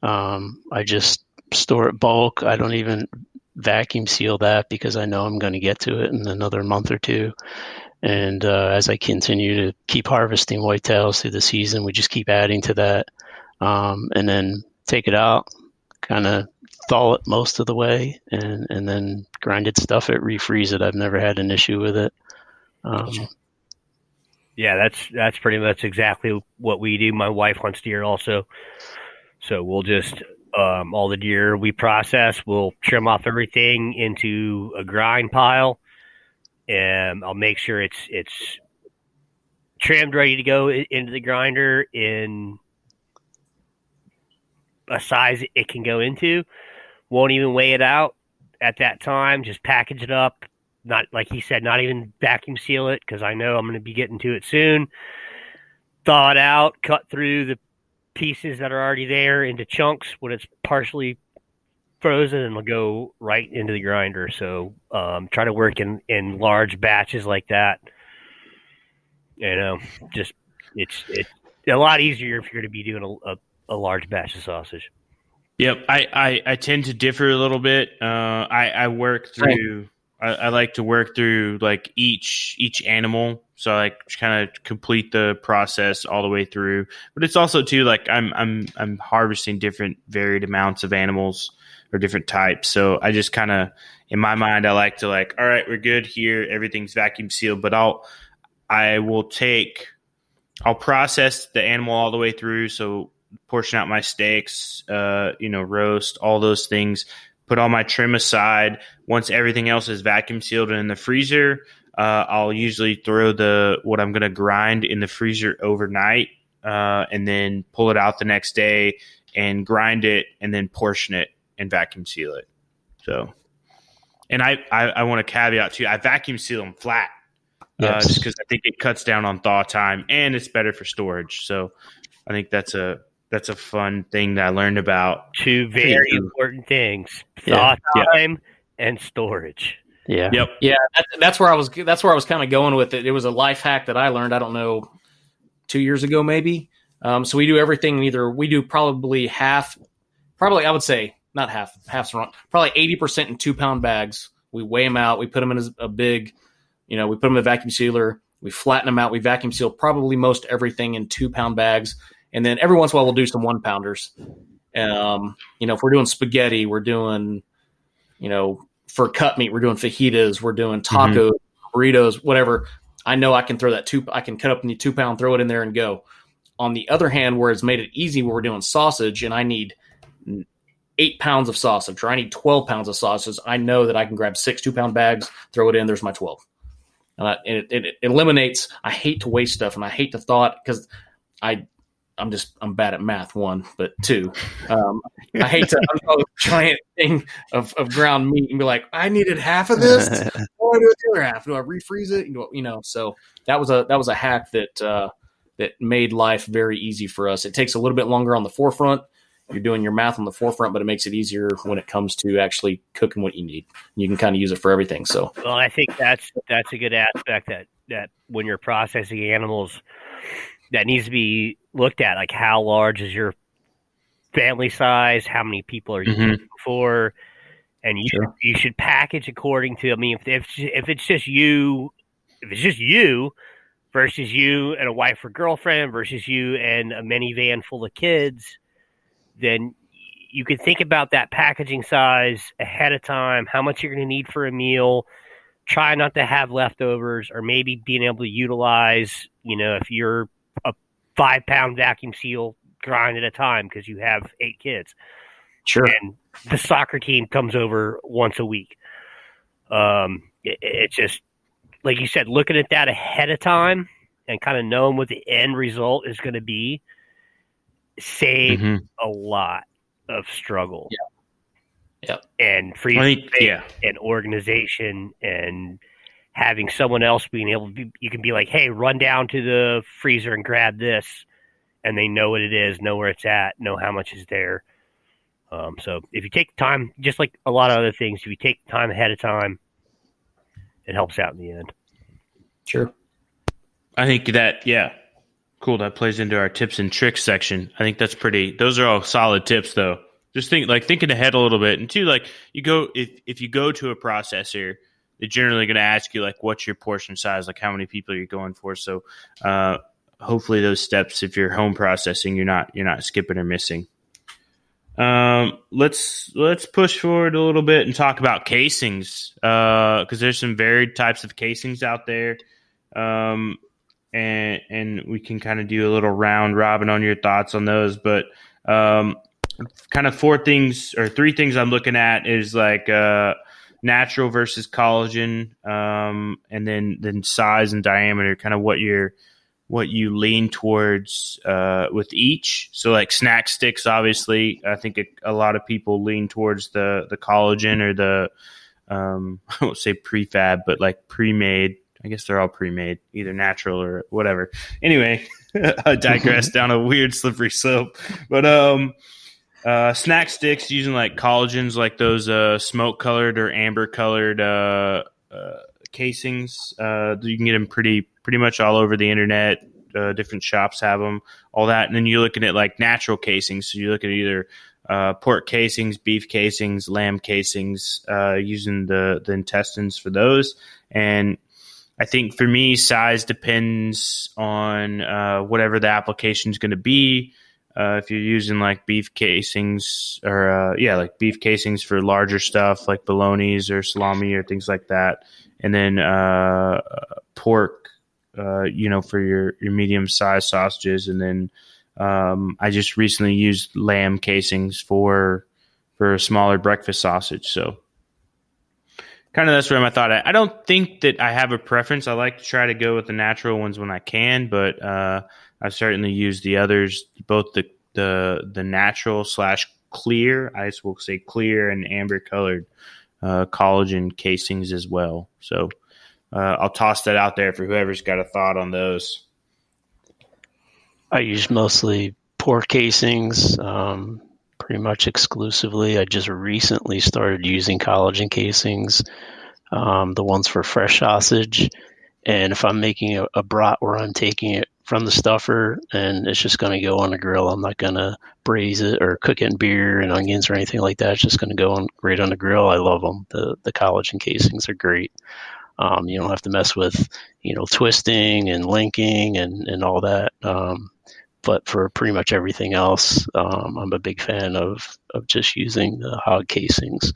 um, I just store it bulk. I don't even vacuum seal that because I know I'm going to get to it in another month or two. And uh, as I continue to keep harvesting whitetails through the season, we just keep adding to that, um, and then take it out, kind of thaw it most of the way, and and then grind it, stuff it, refreeze it. I've never had an issue with it. Um, yeah, that's that's pretty much exactly what we do. My wife hunts deer also, so we'll just um, all the deer we process. We'll trim off everything into a grind pile, and I'll make sure it's it's trimmed, ready to go into the grinder in a size it can go into. Won't even weigh it out at that time. Just package it up. Not like he said, not even vacuum seal it because I know I'm going to be getting to it soon. Thaw it out, cut through the pieces that are already there into chunks when it's partially frozen and will go right into the grinder. So um, try to work in, in large batches like that. You know, just it's it's a lot easier if you're going to be doing a, a, a, large batch of sausage. Yep, I, I, I tend to differ a little bit. Uh, I, I work through. I, I like to work through like each each animal so I like kind of complete the process all the way through. But it's also too like I'm I'm I'm harvesting different varied amounts of animals or different types. So I just kind of in my mind I like to like all right we're good here everything's vacuum sealed. But I'll I will take I'll process the animal all the way through. So portion out my steaks, uh, you know, roast all those things. Put all my trim aside. Once everything else is vacuum sealed and in the freezer, uh, I'll usually throw the what I'm going to grind in the freezer overnight, uh, and then pull it out the next day and grind it, and then portion it and vacuum seal it. So, and I I, I want to caveat too. I vacuum seal them flat, uh, yes. uh, just because I think it cuts down on thaw time and it's better for storage. So, I think that's a that's a fun thing that I learned about. Two very important things: thaw yeah. time yeah. and storage. Yeah. Yep. Yeah. That's, that's where I was. That's where I was kind of going with it. It was a life hack that I learned. I don't know, two years ago maybe. Um, so we do everything. Either we do probably half, probably I would say not half. Half's wrong. Probably eighty percent in two pound bags. We weigh them out. We put them in a, a big, you know, we put them in a vacuum sealer. We flatten them out. We vacuum seal probably most everything in two pound bags, and then every once in a while we'll do some one pounders. Um, you know, if we're doing spaghetti, we're doing, you know, for cut meat, we're doing fajitas, we're doing tacos, mm-hmm. burritos, whatever. I know I can throw that two. I can cut up in the two pound, throw it in there, and go. On the other hand, where it's made it easy, where we're doing sausage, and I need eight pounds of sausage, or I need twelve pounds of sausage, I know that I can grab six two pound bags, throw it in. There's my twelve, and, I, it, it, it eliminates. I hate to waste stuff, and I hate to thought because I I'm just I'm bad at math. One, but two, um, I hate to unfold a giant thing of, of ground meat and be like, I needed half of this. [LAUGHS] What do I do with the other half? Do I refreeze it? You know, so that was a that was a hack that uh, that made life very easy for us. It takes a little bit longer on the forefront. You're doing your math on the forefront, but it makes it easier when it comes to actually cooking what you need. You can kind of use it for everything. So, well, I think that's that's a good aspect that that when you're processing animals that needs to be looked at. Like, how large is your family size? How many people are you mm-hmm. for? And you sure. you should package according to. I mean, if if if it's just you, if it's just you versus you and a wife or girlfriend versus you and a minivan full of kids, then you can think about that packaging size ahead of time. How much you're going to need for a meal try not to have leftovers, or maybe being able to utilize, you know, if you're a five pound vacuum seal grind at a time because you have eight kids. Sure. And the soccer team comes over once a week. Um, it, it's just like you said, looking at that ahead of time and kind of knowing what the end result is going to be, save Mhm. a lot of struggle. Yeah. Yep. And free yeah. and organization and having someone else being able to be, you can be like, hey, run down to the freezer and grab this, and they know what it is, know where it's at, know how much is there. Um, so if you take time, just like a lot of other things, if you take time ahead of time, it helps out in the end. Sure. I think that yeah, cool. That plays into our tips and tricks section. I think that's pretty. Those are all solid tips, though. Just think like thinking ahead a little bit, and two, like you go if if you go to a processor, they're generally going to ask you like, what's your portion size, like how many people are you're going for. So, uh, hopefully, those steps, if you're home processing, you're not you're not skipping or missing. Um, let's let's push forward a little bit and talk about casings, because there's some varied types of casings out there. Um, and and we can kind of do a little round robin on your thoughts on those. But um, kind of four things or three things I'm looking at is like uh, natural versus collagen, um, and then then size and diameter, kind of what you're what you lean towards uh, with each. So like snack sticks, obviously, I think a, a lot of people lean towards the the collagen or the um, [LAUGHS] I won't say prefab, but like pre-made. I guess they're all pre-made, either natural or whatever. Anyway, [LAUGHS] I digress [LAUGHS] down a weird slippery slope. But um, uh, snack sticks using like collagens, like those uh, smoke colored or amber colored uh, uh, casings. Uh, you can get them pretty pretty much all over the internet. Uh, different shops have them, all that, and then you're looking at like natural casings. So you look at either pork casings, beef casings, lamb casings, using the the intestines for those. And I think for me, size depends on whatever the application is going to be. Uh, if you're using like beef casings or uh, yeah, like beef casings for larger stuff like bolognas or salami or things like that, and then uh, pork, uh, you know, for your your medium sized sausages, and then um, I just recently used lamb casings for for a smaller breakfast sausage. So kind of that's where my thought at. I don't think that I have a preference. I like to try to go with the natural ones when I can, but uh, I've certainly used the others, both the the the natural slash clear. I will say clear and amber colored uh, collagen casings as well. So uh, I'll toss that out there for whoever's got a thought on those. I use mostly pork casings, um, pretty much exclusively. I just recently started using collagen casings, um, the ones for fresh sausage. And if I'm making a, a brat where I'm taking it from the stuffer and it's just going to go on the grill, I'm not going to braise it or cook it in beer and onions or anything like that. It's just going to go on right on the grill. I love them. The the collagen casings are great. Um, you don't have to mess with, you know, twisting and linking and, and all that. Um, but for pretty much everything else, um, I'm a big fan of, of just using the hog casings.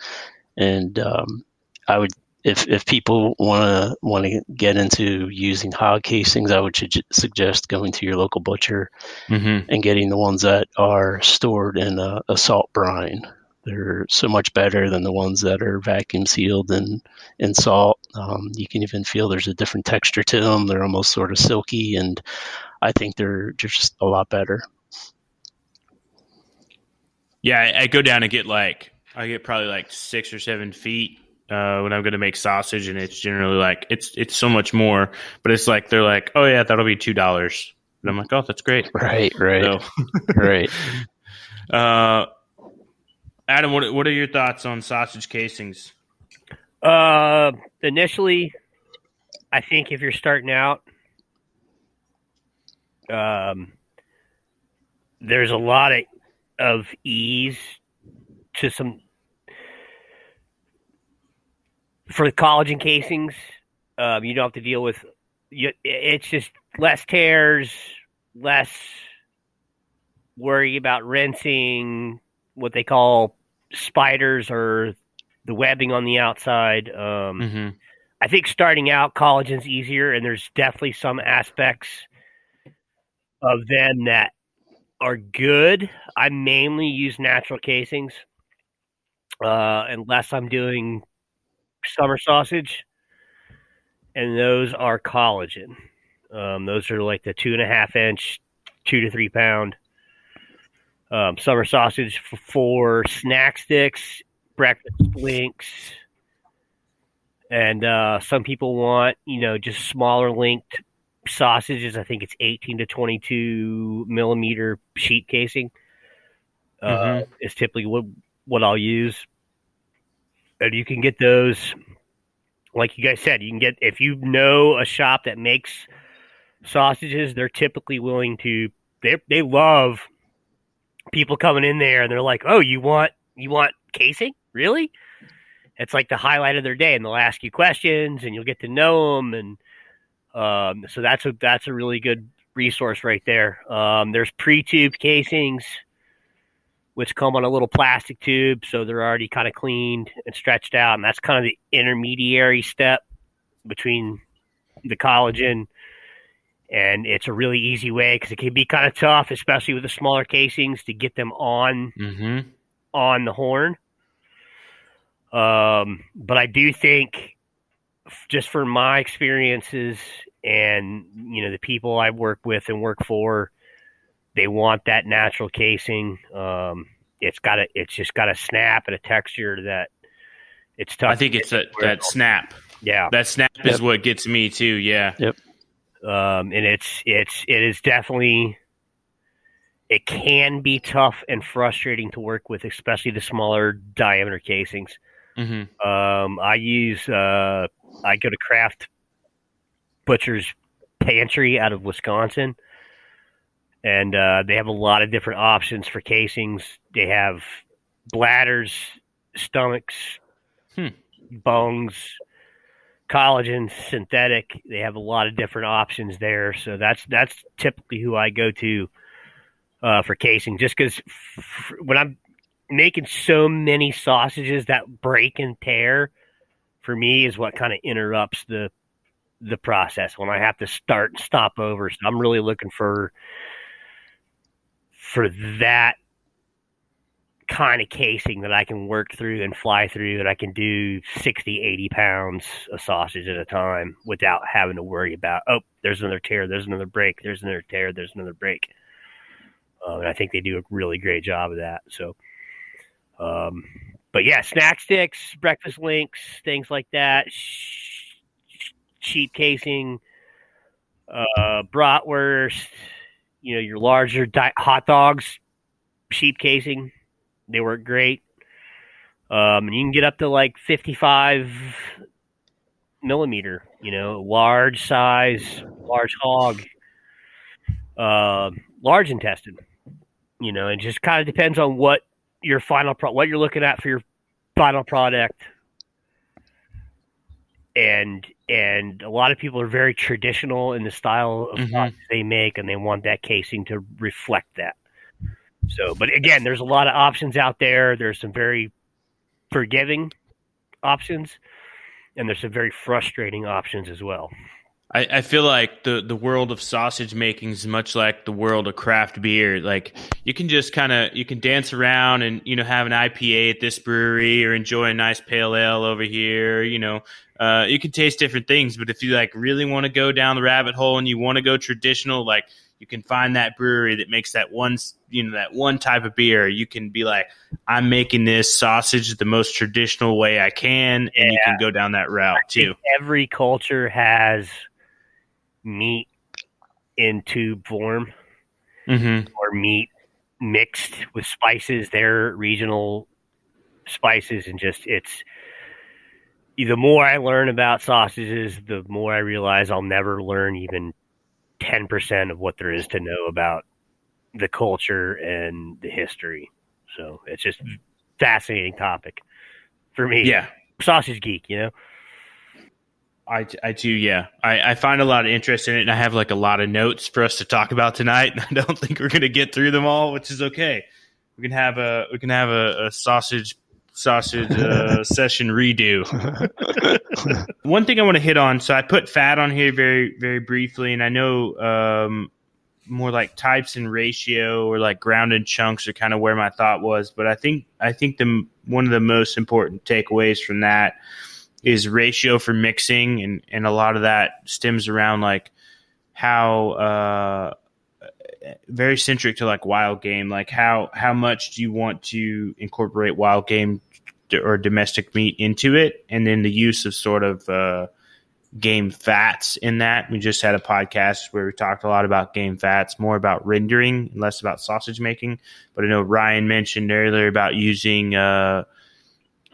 And um, I would, if, if people want to want to get into using hog casings, I would su- suggest going to your local butcher Mm-hmm. and getting the ones that are stored in a, a salt brine. They're so much better than the ones that are vacuum sealed in, in salt. Um, you can even feel there's a different texture to them. They're almost sort of silky, and I think they're, just a lot better. Yeah, I, I go down and get like I get probably like six or seven feet uh, when I'm going to make sausage, and it's generally like it's it's so much more. But it's like they're like, oh yeah, that'll be two dollars, and I'm like, oh, that's great. [LAUGHS] Right, right, So, [LAUGHS] right. [LAUGHS] uh, Adam, what what are your thoughts on sausage casings? Uh, initially, I think if you're starting out, um, there's a lot of of ease to some for the collagen casings. Um, you don't have to deal with. You, it's just less tears, less worry about rinsing. What they call spiders or the webbing on the outside. Um, Mm-hmm. I think starting out, collagen's easier, and there's definitely some aspects of them that are good. I mainly use natural casings, uh, unless I'm doing summer sausage, and those are collagen. Um, those are like the two and a half inch, two to three pound um, summer sausage for, for snack sticks, breakfast links, and uh, some people want you know just smaller linked sausages. I think it's 18 to 22 millimeter sheep casing. Uh, Mm-hmm. Is typically what what I'll use, and you can get those. Like you guys said, you can get if you know a shop that makes sausages, they're typically willing to. They they love people coming in there, and they're like, "Oh, you want you want casing? Really?" It's like the highlight of their day, and they'll ask you questions, and you'll get to know them, and um, so that's a that's a really good resource right there. Um, there's pre-tubed casings, which come on a little plastic tube, so they're already kind of cleaned and stretched out, and that's kind of the intermediary step between the collagen. And it's a really easy way because it can be kind of tough, especially with the smaller casings, to get them on Mm-hmm. on the horn. Um, but I do think, just from my experiences and you know the people I work with and work for, they want that natural casing. Um, it's got to, it's just got a snap and a texture that it's tough. I think to it's get that that snap. yeah. That snap is what gets me too. Yeah. um, and it's it's it is definitely it can be tough and frustrating to work with, especially the smaller diameter casings. Mm-hmm. Um, I use uh, I go to Craft Butcher's Pantry out of Wisconsin, and uh, they have a lot of different options for casings. They have bladders, stomachs, Hmm. bungs, collagen, synthetic. They have a lot of different options there. So that's that's typically who I go to uh, for casing, just because f- when I'm making so many sausages that break and tear, for me is what kind of interrupts the the process when I have to start and stop over. So I'm really looking for for that kind of casing that I can work through and fly through and I can do 60, 80 pounds of sausage at a time without having to worry about, oh, there's another tear, there's another break, there's another tear, there's another break. Uh, and I think they do a really great job of that. So, um, but yeah, snack sticks, breakfast links, things like that, sheep casing, uh, bratwurst, you know, your larger di- hot dogs, sheep casing, they work great. Um, and you can get up to like 55 millimeter, you know, large size, large hog, uh, large intestine, you know, it just kind of depends on what your final pro- what you're looking at for your final product. And and a lot of people are very traditional in the style of Mhm. sausage they make, and they want that casing to reflect that. So, but again, there's a lot of options out there. There's some very forgiving options, and there's some very frustrating options as well. I, I feel like the, the world of sausage making is much like the world of craft beer. Like you can just kind of you can dance around and you know have an IPA at this brewery or enjoy a nice pale ale over here. You know, uh, you can taste different things. But if you like really want to go down the rabbit hole and you want to go traditional, like you can find that brewery that makes that one you know that one type of beer. You can be like, I'm making this sausage the most traditional way I can, and you can go down that route too. Every culture has meat in tube form Mm-hmm. or meat mixed with spices. Their regional spices, and just it's. The more I learn about sausages, the more I realize I'll never learn even ten percent of what there is to know about the culture and the history. So it's just fascinating topic for me. Yeah. sausage geek, you know. I, I too, yeah. I, I find a lot of interest in it, and I have like a lot of notes for us to talk about tonight. [LAUGHS] And I don't think we're going to get through them all, which is okay. We can have a we can have a, a sausage sausage uh, [LAUGHS] session redo. One thing I want to hit on. So I put fat on here very very briefly, and I know um, more like types and ratio or like grounded chunks are kind of where my thought was. But I think I think the one of the most important takeaways from that is ratio for mixing, and and a lot of that stems around like how. Uh, very centric to like wild game like how how much do you want to incorporate wild game or domestic meat into it and then the use of sort of uh, game fats in that we just had a podcast where we talked a lot about game fats more about rendering less about sausage making but i know ryan mentioned earlier about using uh,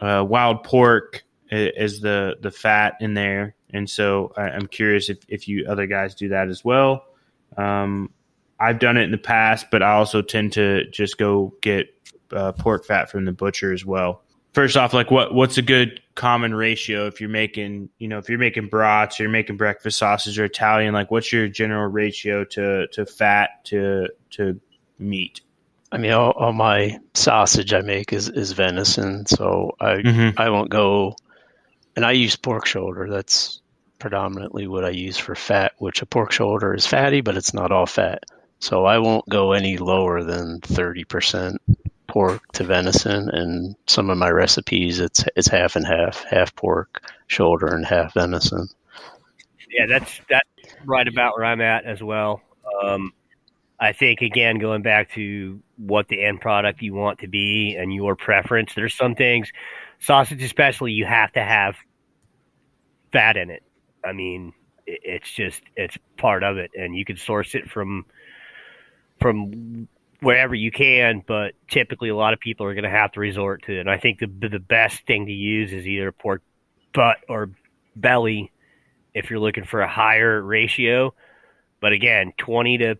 uh, wild pork as the the fat in there and so i'm curious if, if you other guys do that as well um, I've done it in the past, but I also tend to just go get uh, pork fat from the butcher as well. First off, like what what's a good common ratio if you're making you know if you're making brats or you're making breakfast sausage or Italian, like what's your general ratio to to fat to to meat? I mean, all, all my sausage I make is, is venison, so I mm-hmm. I won't go, and I use pork shoulder. That's predominantly what I use for fat, which a pork shoulder is fatty, but it's not all fat. So I won't go any lower than 30% pork to venison. And some of my recipes, it's it's half and half, half pork shoulder and half venison. Yeah, that's that's right about where I'm at as well. Um, I think again, going back to what the end product you want to be and your preference, there's some things, sausage especially, you have to have fat in it. I mean, it's just it's part of it, and you can source it from from wherever you can, but typically a lot of people are going to have to resort to it. And I think the the best thing to use is either pork butt or belly if you're looking for a higher ratio. But again, twenty to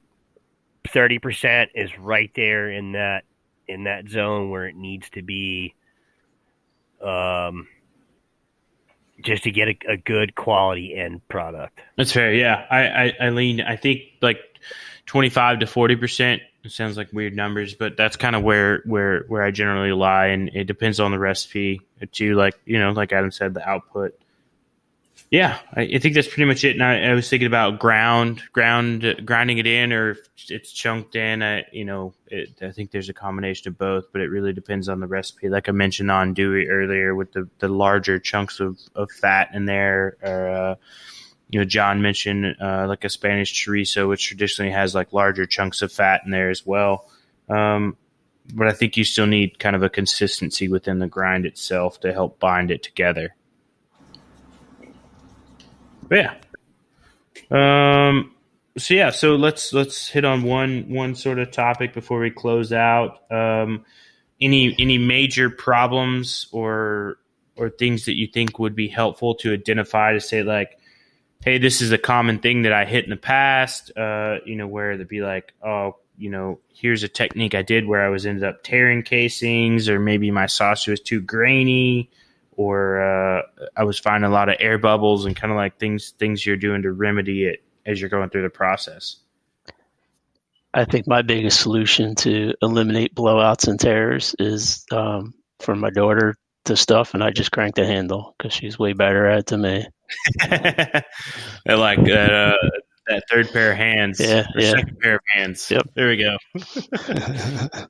thirty percent is right there in that in that zone where it needs to be. Um, just to get a, a good quality end product. That's fair. Yeah, I, I, I lean. I think like 25 to 40 percent it sounds like weird numbers but that's kind of where where where i generally lie and it depends on the recipe too like you know like adam said the output yeah i, think that's pretty much it and I, I, was thinking about ground ground grinding it in or it's chunked in I, you know it, i think there's a combination of both but it really depends on the recipe like i mentioned andouille earlier with the the larger chunks of, of fat in there or uh, you know, John mentioned uh, like a Spanish chorizo, which traditionally has like larger chunks of fat in there as well. Um, but I think you still need kind of a consistency within the grind itself to help bind it together. But yeah. Um, so yeah, so let's let's hit on one one sort of topic before we close out. Um, any any major problems or or things that you think would be helpful to identify to say like hey, this is a common thing that I hit in the past, uh, you know, where they'd be like, oh, you know, here's a technique I did where I was ended up tearing casings, or maybe my sausage was too grainy, or uh, I was finding a lot of air bubbles and kind of like things things you're doing to remedy it as you're going through the process. I think my biggest solution to eliminate blowouts and tears is um, for my daughter to stuff, and I just crank the handle because she's way better at it than me. [LAUGHS] like uh, that third pair of hands. Yeah, yeah. Second pair of hands. Yep. There we go. [LAUGHS]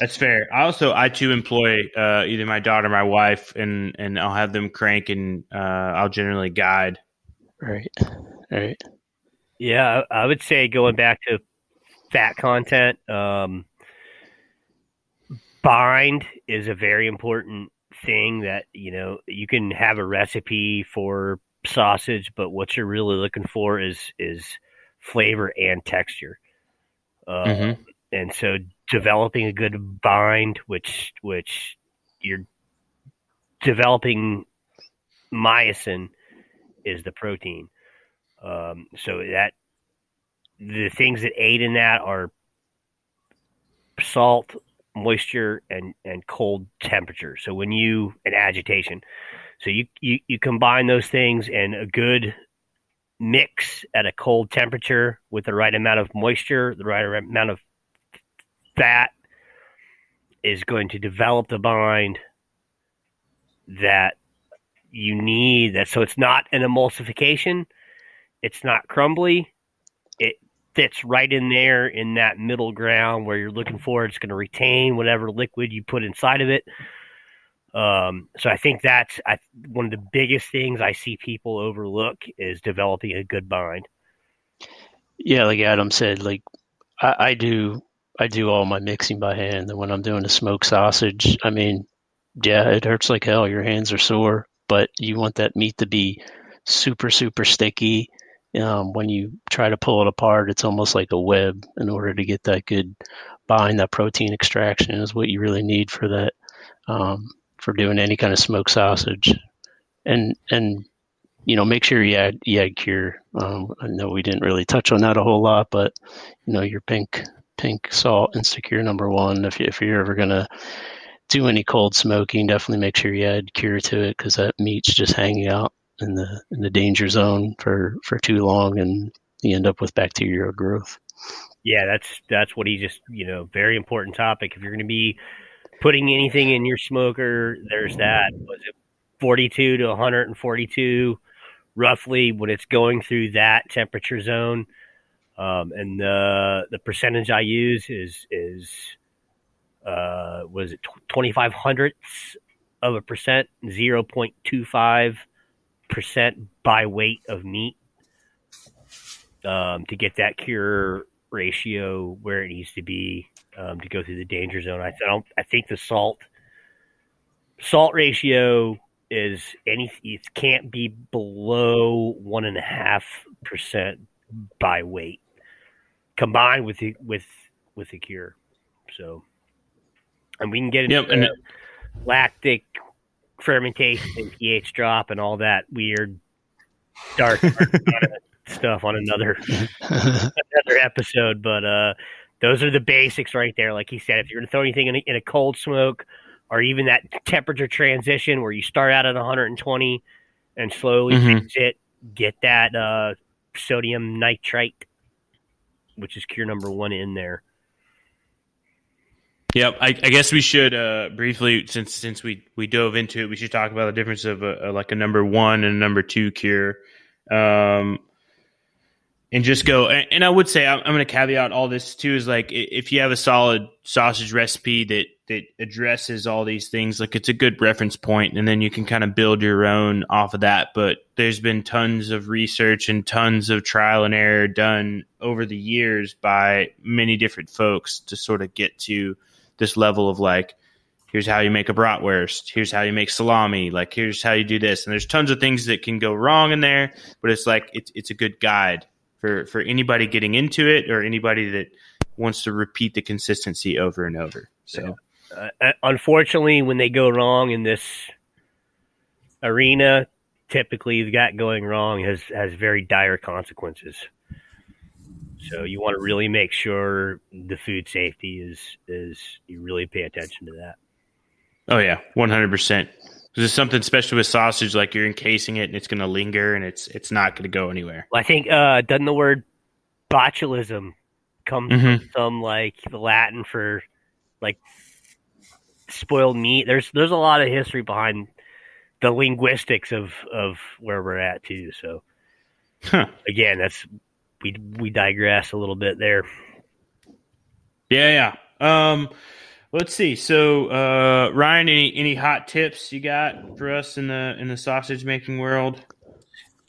That's fair. I also I too employ uh, either my daughter or my wife, and and I'll have them crank, and uh, I'll generally guide. Right. Right. Yeah, I would say going back to fat content, um, bind is a very important thing that you know you can have a recipe for sausage, but what you're really looking for is is flavor and texture. Uh, mm-hmm. And so developing a good bind, which which you're developing myosin is the protein. Um, so that the things that aid in that are salt, moisture and and cold temperature. So when you and agitation, so you you you combine those things and a good mix at a cold temperature with the right amount of moisture, the right amount of fat is going to develop the bind that you need that. So it's not an emulsification. It's not crumbly. It fits right in there in that middle ground where you're looking for. It's going to retain whatever liquid you put inside of it um, so i think that's I, one of the biggest things i see people overlook is developing a good bind Yeah, like Adam said, like I, I do I do all my mixing by hand. And when I'm doing a smoked sausage, I mean, yeah, it hurts like hell. Your hands are sore, but you want that meat to be super, super sticky. Um, when you try to pull it apart, it's almost like a web in order to get that good bind, that protein extraction is what you really need for that, um, for doing any kind of smoked sausage. And, and, you know, make sure you add, you add cure. Um, I know we didn't really touch on that a whole lot, but, you know, your pink, pink salt and secure number one. If, you, if you're ever to do any cold smoking, definitely make sure you add cure to it because that meat's just hanging out in the in the danger zone for for too long, and you end up with bacterial growth. Yeah, that's that's what he just you know very important topic. If you're going to be putting anything in your smoker, there's that. Was it 42 to 142 roughly when it's going through that temperature zone? Um, and the the percentage I use is is uh, was it twenty five hundredths of a percent, zero point two five percent by weight of meat um, to get that cure ratio where it needs to be um, to go through the danger zone. I don't. I think the salt salt ratio is any. It can't be below one and a half percent by weight combined with the with with the cure. So, and we can get into Yep, and- lactic fermentation and pH drop and all that weird dark [LAUGHS] stuff on another [LAUGHS] another episode. But uh, those are the basics right there. Like he said, if you're going to throw anything in a, in a cold smoke or even that temperature transition where you start out at 120 and slowly Mhm. it, get that uh, sodium nitrite, which is cure number one in there. Yep, I, I guess we should uh, briefly, since since we we dove into it, we should talk about the difference of a, a, like a number one and a number two cure, um, and just go. And, I would say I'm, I'm going to caveat all this too is like if you have a solid sausage recipe that that addresses all these things, like it's a good reference point, and then you can kind of build your own off of that. But there's been tons of research and tons of trial and error done over the years by many different folks to sort of get to this level of like here's how you make a bratwurst here's how you make salami like here's how you do this and there's tons of things that can go wrong in there but it's like it's, it's a good guide for for anybody getting into it or anybody that wants to repeat the consistency over and over so Uh, uh, unfortunately, when they go wrong in this arena, typically that going wrong has has very dire consequences. So you want to really make sure the food safety is is you really pay attention to that. oh yeah 100% because it's something special with sausage like you're encasing it and it's going to linger and it's it's not going to go anywhere Well, I think uh, doesn't the word botulism come Mhm. from some like the Latin for like spoiled meat? There's there's a lot of history behind the linguistics of of where we're at too. So Huh. again, that's we we digress a little bit there. Yeah, yeah. Um, let's see. So, uh, Ryan, any any hot tips you got for us in the in the sausage making world?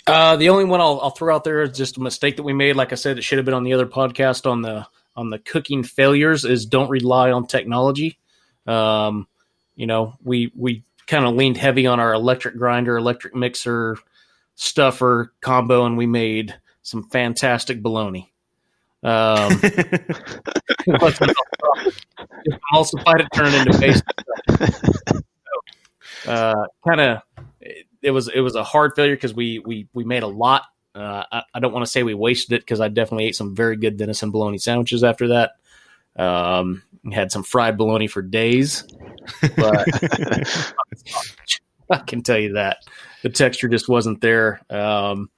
Uh, the only one I'll, I'll throw out there is just a mistake that we made. Like I said, it should have been on the other podcast on the on the cooking failures. Is don't rely on technology. Um, you know, we we kind of leaned heavy on our electric grinder, electric mixer, stuffer combo, and we made some fantastic bologna. Um, [LAUGHS] emulsified it, turned it into paste. uh, kind of it was it was a hard failure because we we we made a lot. Uh, I, I don't want to say we wasted it because I definitely ate some very good venison bologna sandwiches after that. Um, had some fried bologna for days, but [LAUGHS] I can tell you that the texture just wasn't there. Um,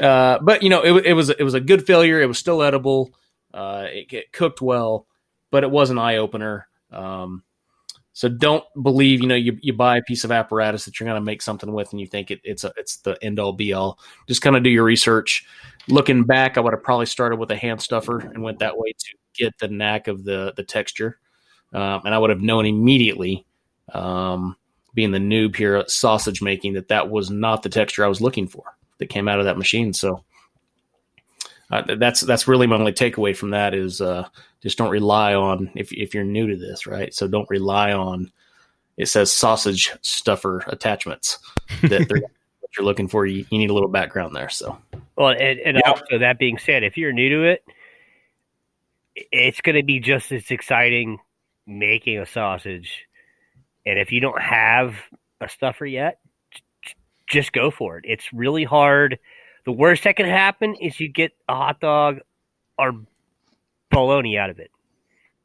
uh, but you know, it, it was it was a good failure. It was still edible. Uh, it, it cooked well, but it was an eye opener. Um, So don't believe, you know, you, you buy a piece of apparatus that you're going to make something with and you think it, it's a, it's the end all be all. Just kind of do your research. Looking back, I would have probably started with a hand stuffer and went that way to get the knack of the, the texture. Um, and I would have known immediately, um, being the noob here at sausage making, that that was not the texture I was looking for that came out of that machine. So uh, that's that's really my only takeaway from that is uh, just don't rely on if if you're new to this, right? So don't rely on it says sausage stuffer attachments that they're [LAUGHS] what you're looking for. You, you need a little background there. So well, and, and also that being said, if you're new to it, it's going to be just as exciting making a sausage. And if you don't have a stuffer yet, just go for it. It's really hard. The worst that can happen is you get a hot dog or bologna out of it.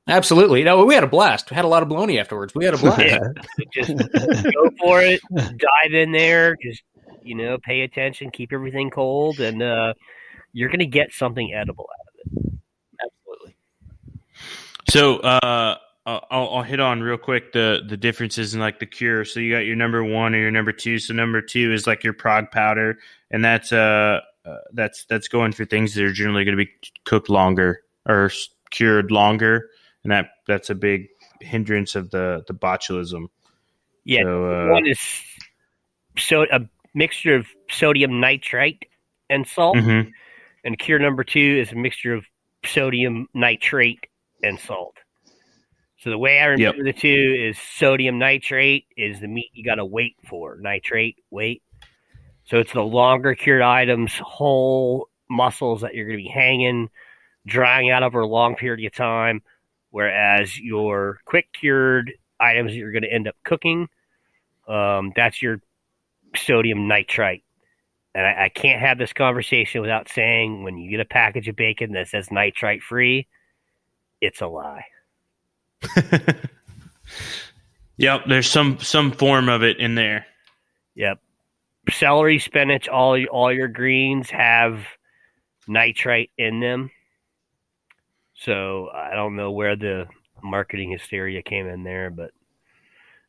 Absolutely. No, we had a blast. We had a lot of bologna afterwards. We had a blast. Yeah. [LAUGHS] just go for it. Dive in there. Just you know, pay attention. Keep everything cold, and uh, you're going to get something edible out of it. Absolutely. So uh, I'll, I'll hit on real quick the the differences in like the cure. So you got your number one or your number two. So number two is like your Prague powder, and that's uh, uh that's that's going for things that are generally going to be cooked longer or cured longer, and that that's a big hindrance of the the botulism. Yeah, So, uh, one is so a mixture of sodium nitrite and salt, Mhm. and cure number two is a mixture of sodium nitrate and salt. So the way I remember the two is sodium nitrate is the meat you got to wait for. Nitrate, wait. So it's the longer cured items, whole muscles that you're going to be hanging, drying out over a long period of time. Whereas your quick cured items that you're going to end up cooking, um, that's your sodium nitrite. And I, I can't have this conversation without saying when you get a package of bacon that says nitrite free, it's a lie. [LAUGHS] Yep, there's some some form of it in there. Yep. Celery, spinach, all all your greens have nitrite in them. So I don't know where the marketing hysteria came in there, but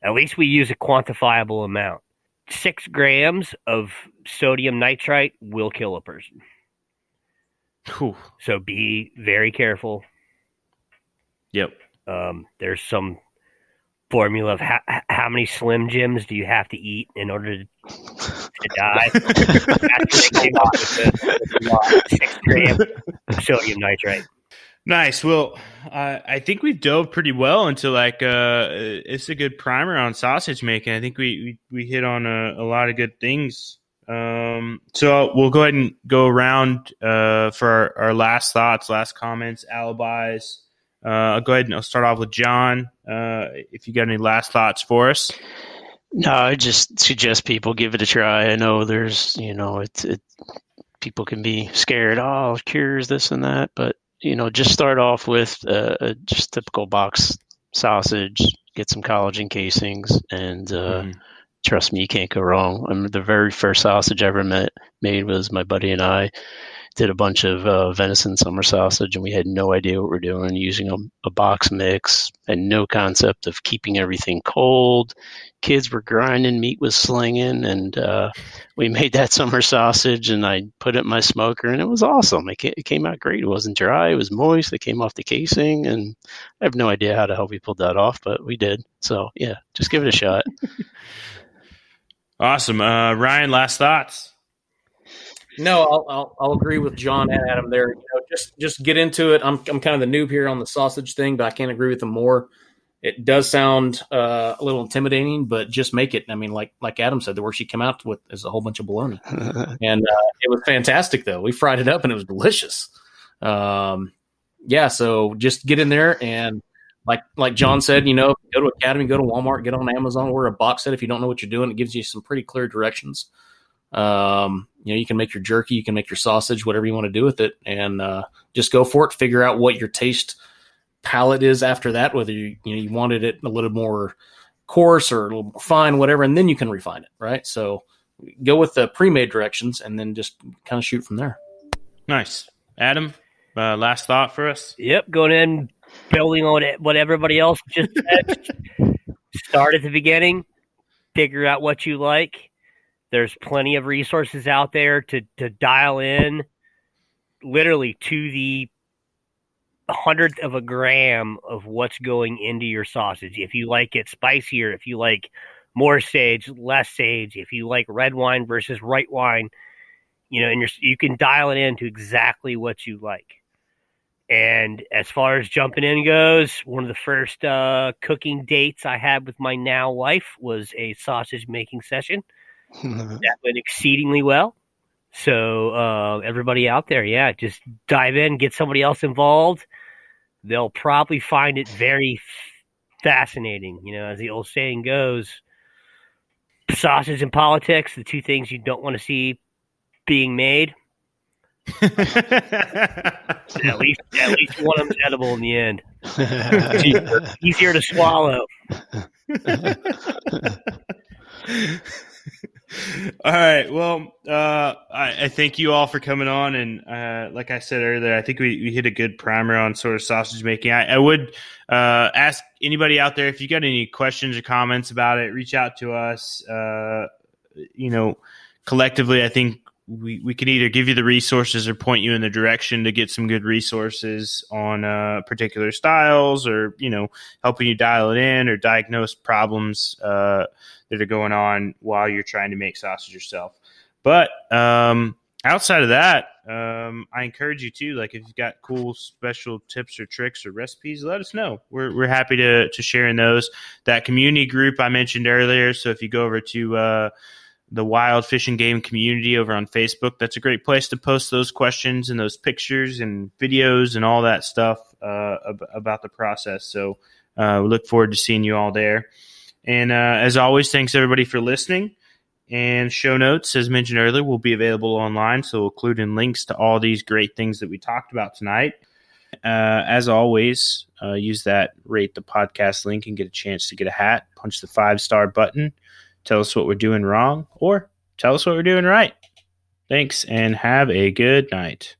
at least we use a quantifiable amount. Six grams of sodium nitrite will kill a person. Whew. So be very careful. Yep. Um, there's some formula of how, how many Slim Jims do you have to eat in order to, to die. That's what they came up with the- with the law, six grams sodium nitrite. Nice. Well, uh, I think we've dove pretty well into like uh, it's a good primer on sausage making. I think we we, we hit on a, a lot of good things. Um, so we'll go ahead and go around uh, for our, our last thoughts, last comments, alibis. Uh, I'll go ahead and I'll start off with John. Uh, if you got any last thoughts for us. No, I just suggest people give it a try. I know there's, you know, it's it. People can be scared. Oh, cures this and that, but you know, just start off with uh, a just typical box sausage. Get some collagen casings, and uh, Mhm. trust me, you can't go wrong. I mean, the very first sausage I ever met, made was my buddy and I did a bunch of uh, venison summer sausage, and we had no idea what we are doing using a, a box mix and no concept of keeping everything cold. Kids were grinding, meat was slinging, and uh, we [LAUGHS] made that summer sausage. And I put it in my smoker, and it was awesome. It, ca- it came out great. It wasn't dry. It was moist. It came off the casing, and I have no idea how the hell we pulled that off, but we did. So yeah, just give it a shot. [LAUGHS] Awesome, uh, Ryan. Last thoughts. No, I'll, I'll, I'll agree with John and Adam there. You know, just just get into it. I'm I'm kind of the noob here on the sausage thing, but I can't agree with them more. It does sound uh, a little intimidating, but just make it. I mean, like like Adam said, the worst she came out with is a whole bunch of bologna, [LAUGHS] and uh, it was fantastic. Though we fried it up and it was delicious. Um, yeah, so just get in there and like like John said, you know, go to Academy, go to Walmart, get on Amazon, order a box set if you don't know what you're doing. It gives you some pretty clear directions. Um, you know, you can make your jerky, you can make your sausage, whatever you want to do with it, and uh, just go for it. Figure out what your taste palette is after that, whether you you know you wanted it a little more coarse or a little more fine, whatever, and then you can refine it, right? So go with the pre-made directions and then just kind of shoot from there. Nice, Adam. Uh, last thought for us. Yep, going in, building on it, what everybody else just said. [LAUGHS] start at the beginning, figure out what you like. There's plenty of resources out there to to dial in literally to the hundredth of a gram of what's going into your sausage. If you like it spicier, if you like more sage, less sage, if you like red wine versus white wine, you know, and you're, you can dial it in to exactly what you like. And as far as jumping in goes, one of the first uh, cooking dates I had with my now wife was a sausage making session. That went exceedingly well. So uh, everybody out there, yeah, just dive in, get somebody else involved. They'll probably find it very fascinating. You know, as the old saying goes, sausage and politics, the two things you don't want to see being made. [LAUGHS] at least, at least one of them's edible in the end. [LAUGHS] easier, easier to swallow. [LAUGHS] all right. Well, uh, I, I, thank you all for coming on. And uh, like I said earlier, I think we, we hit a good primer on sort of sausage making. I, I would uh, ask anybody out there if you got any questions or comments about it, reach out to us. Uh, you know, collectively, I think we, we can either give you the resources or point you in the direction to get some good resources on uh, particular styles or, you know, helping you dial it in or diagnose problems uh, that are going on while you're trying to make sausage yourself. But um, outside of that, um, I encourage you to, like, if you've got cool special tips or tricks or recipes, let us know. We're, we're happy to, to share in those. That community group I mentioned earlier. So if you go over to, uh, the wild fishing game community over on Facebook. That's a great place to post those questions and those pictures and videos and all that stuff uh, ab- about the process. So uh, we look forward to seeing you all there. And uh, as always, thanks everybody for listening. And show notes, as mentioned earlier, will be available online. So we'll include in links to all these great things that we talked about tonight. Uh, as always, uh, use that rate the podcast link and get a chance to get a hat. Punch the five star button tell us what we're doing wrong, or tell us what we're doing right. Thanks and have a good night.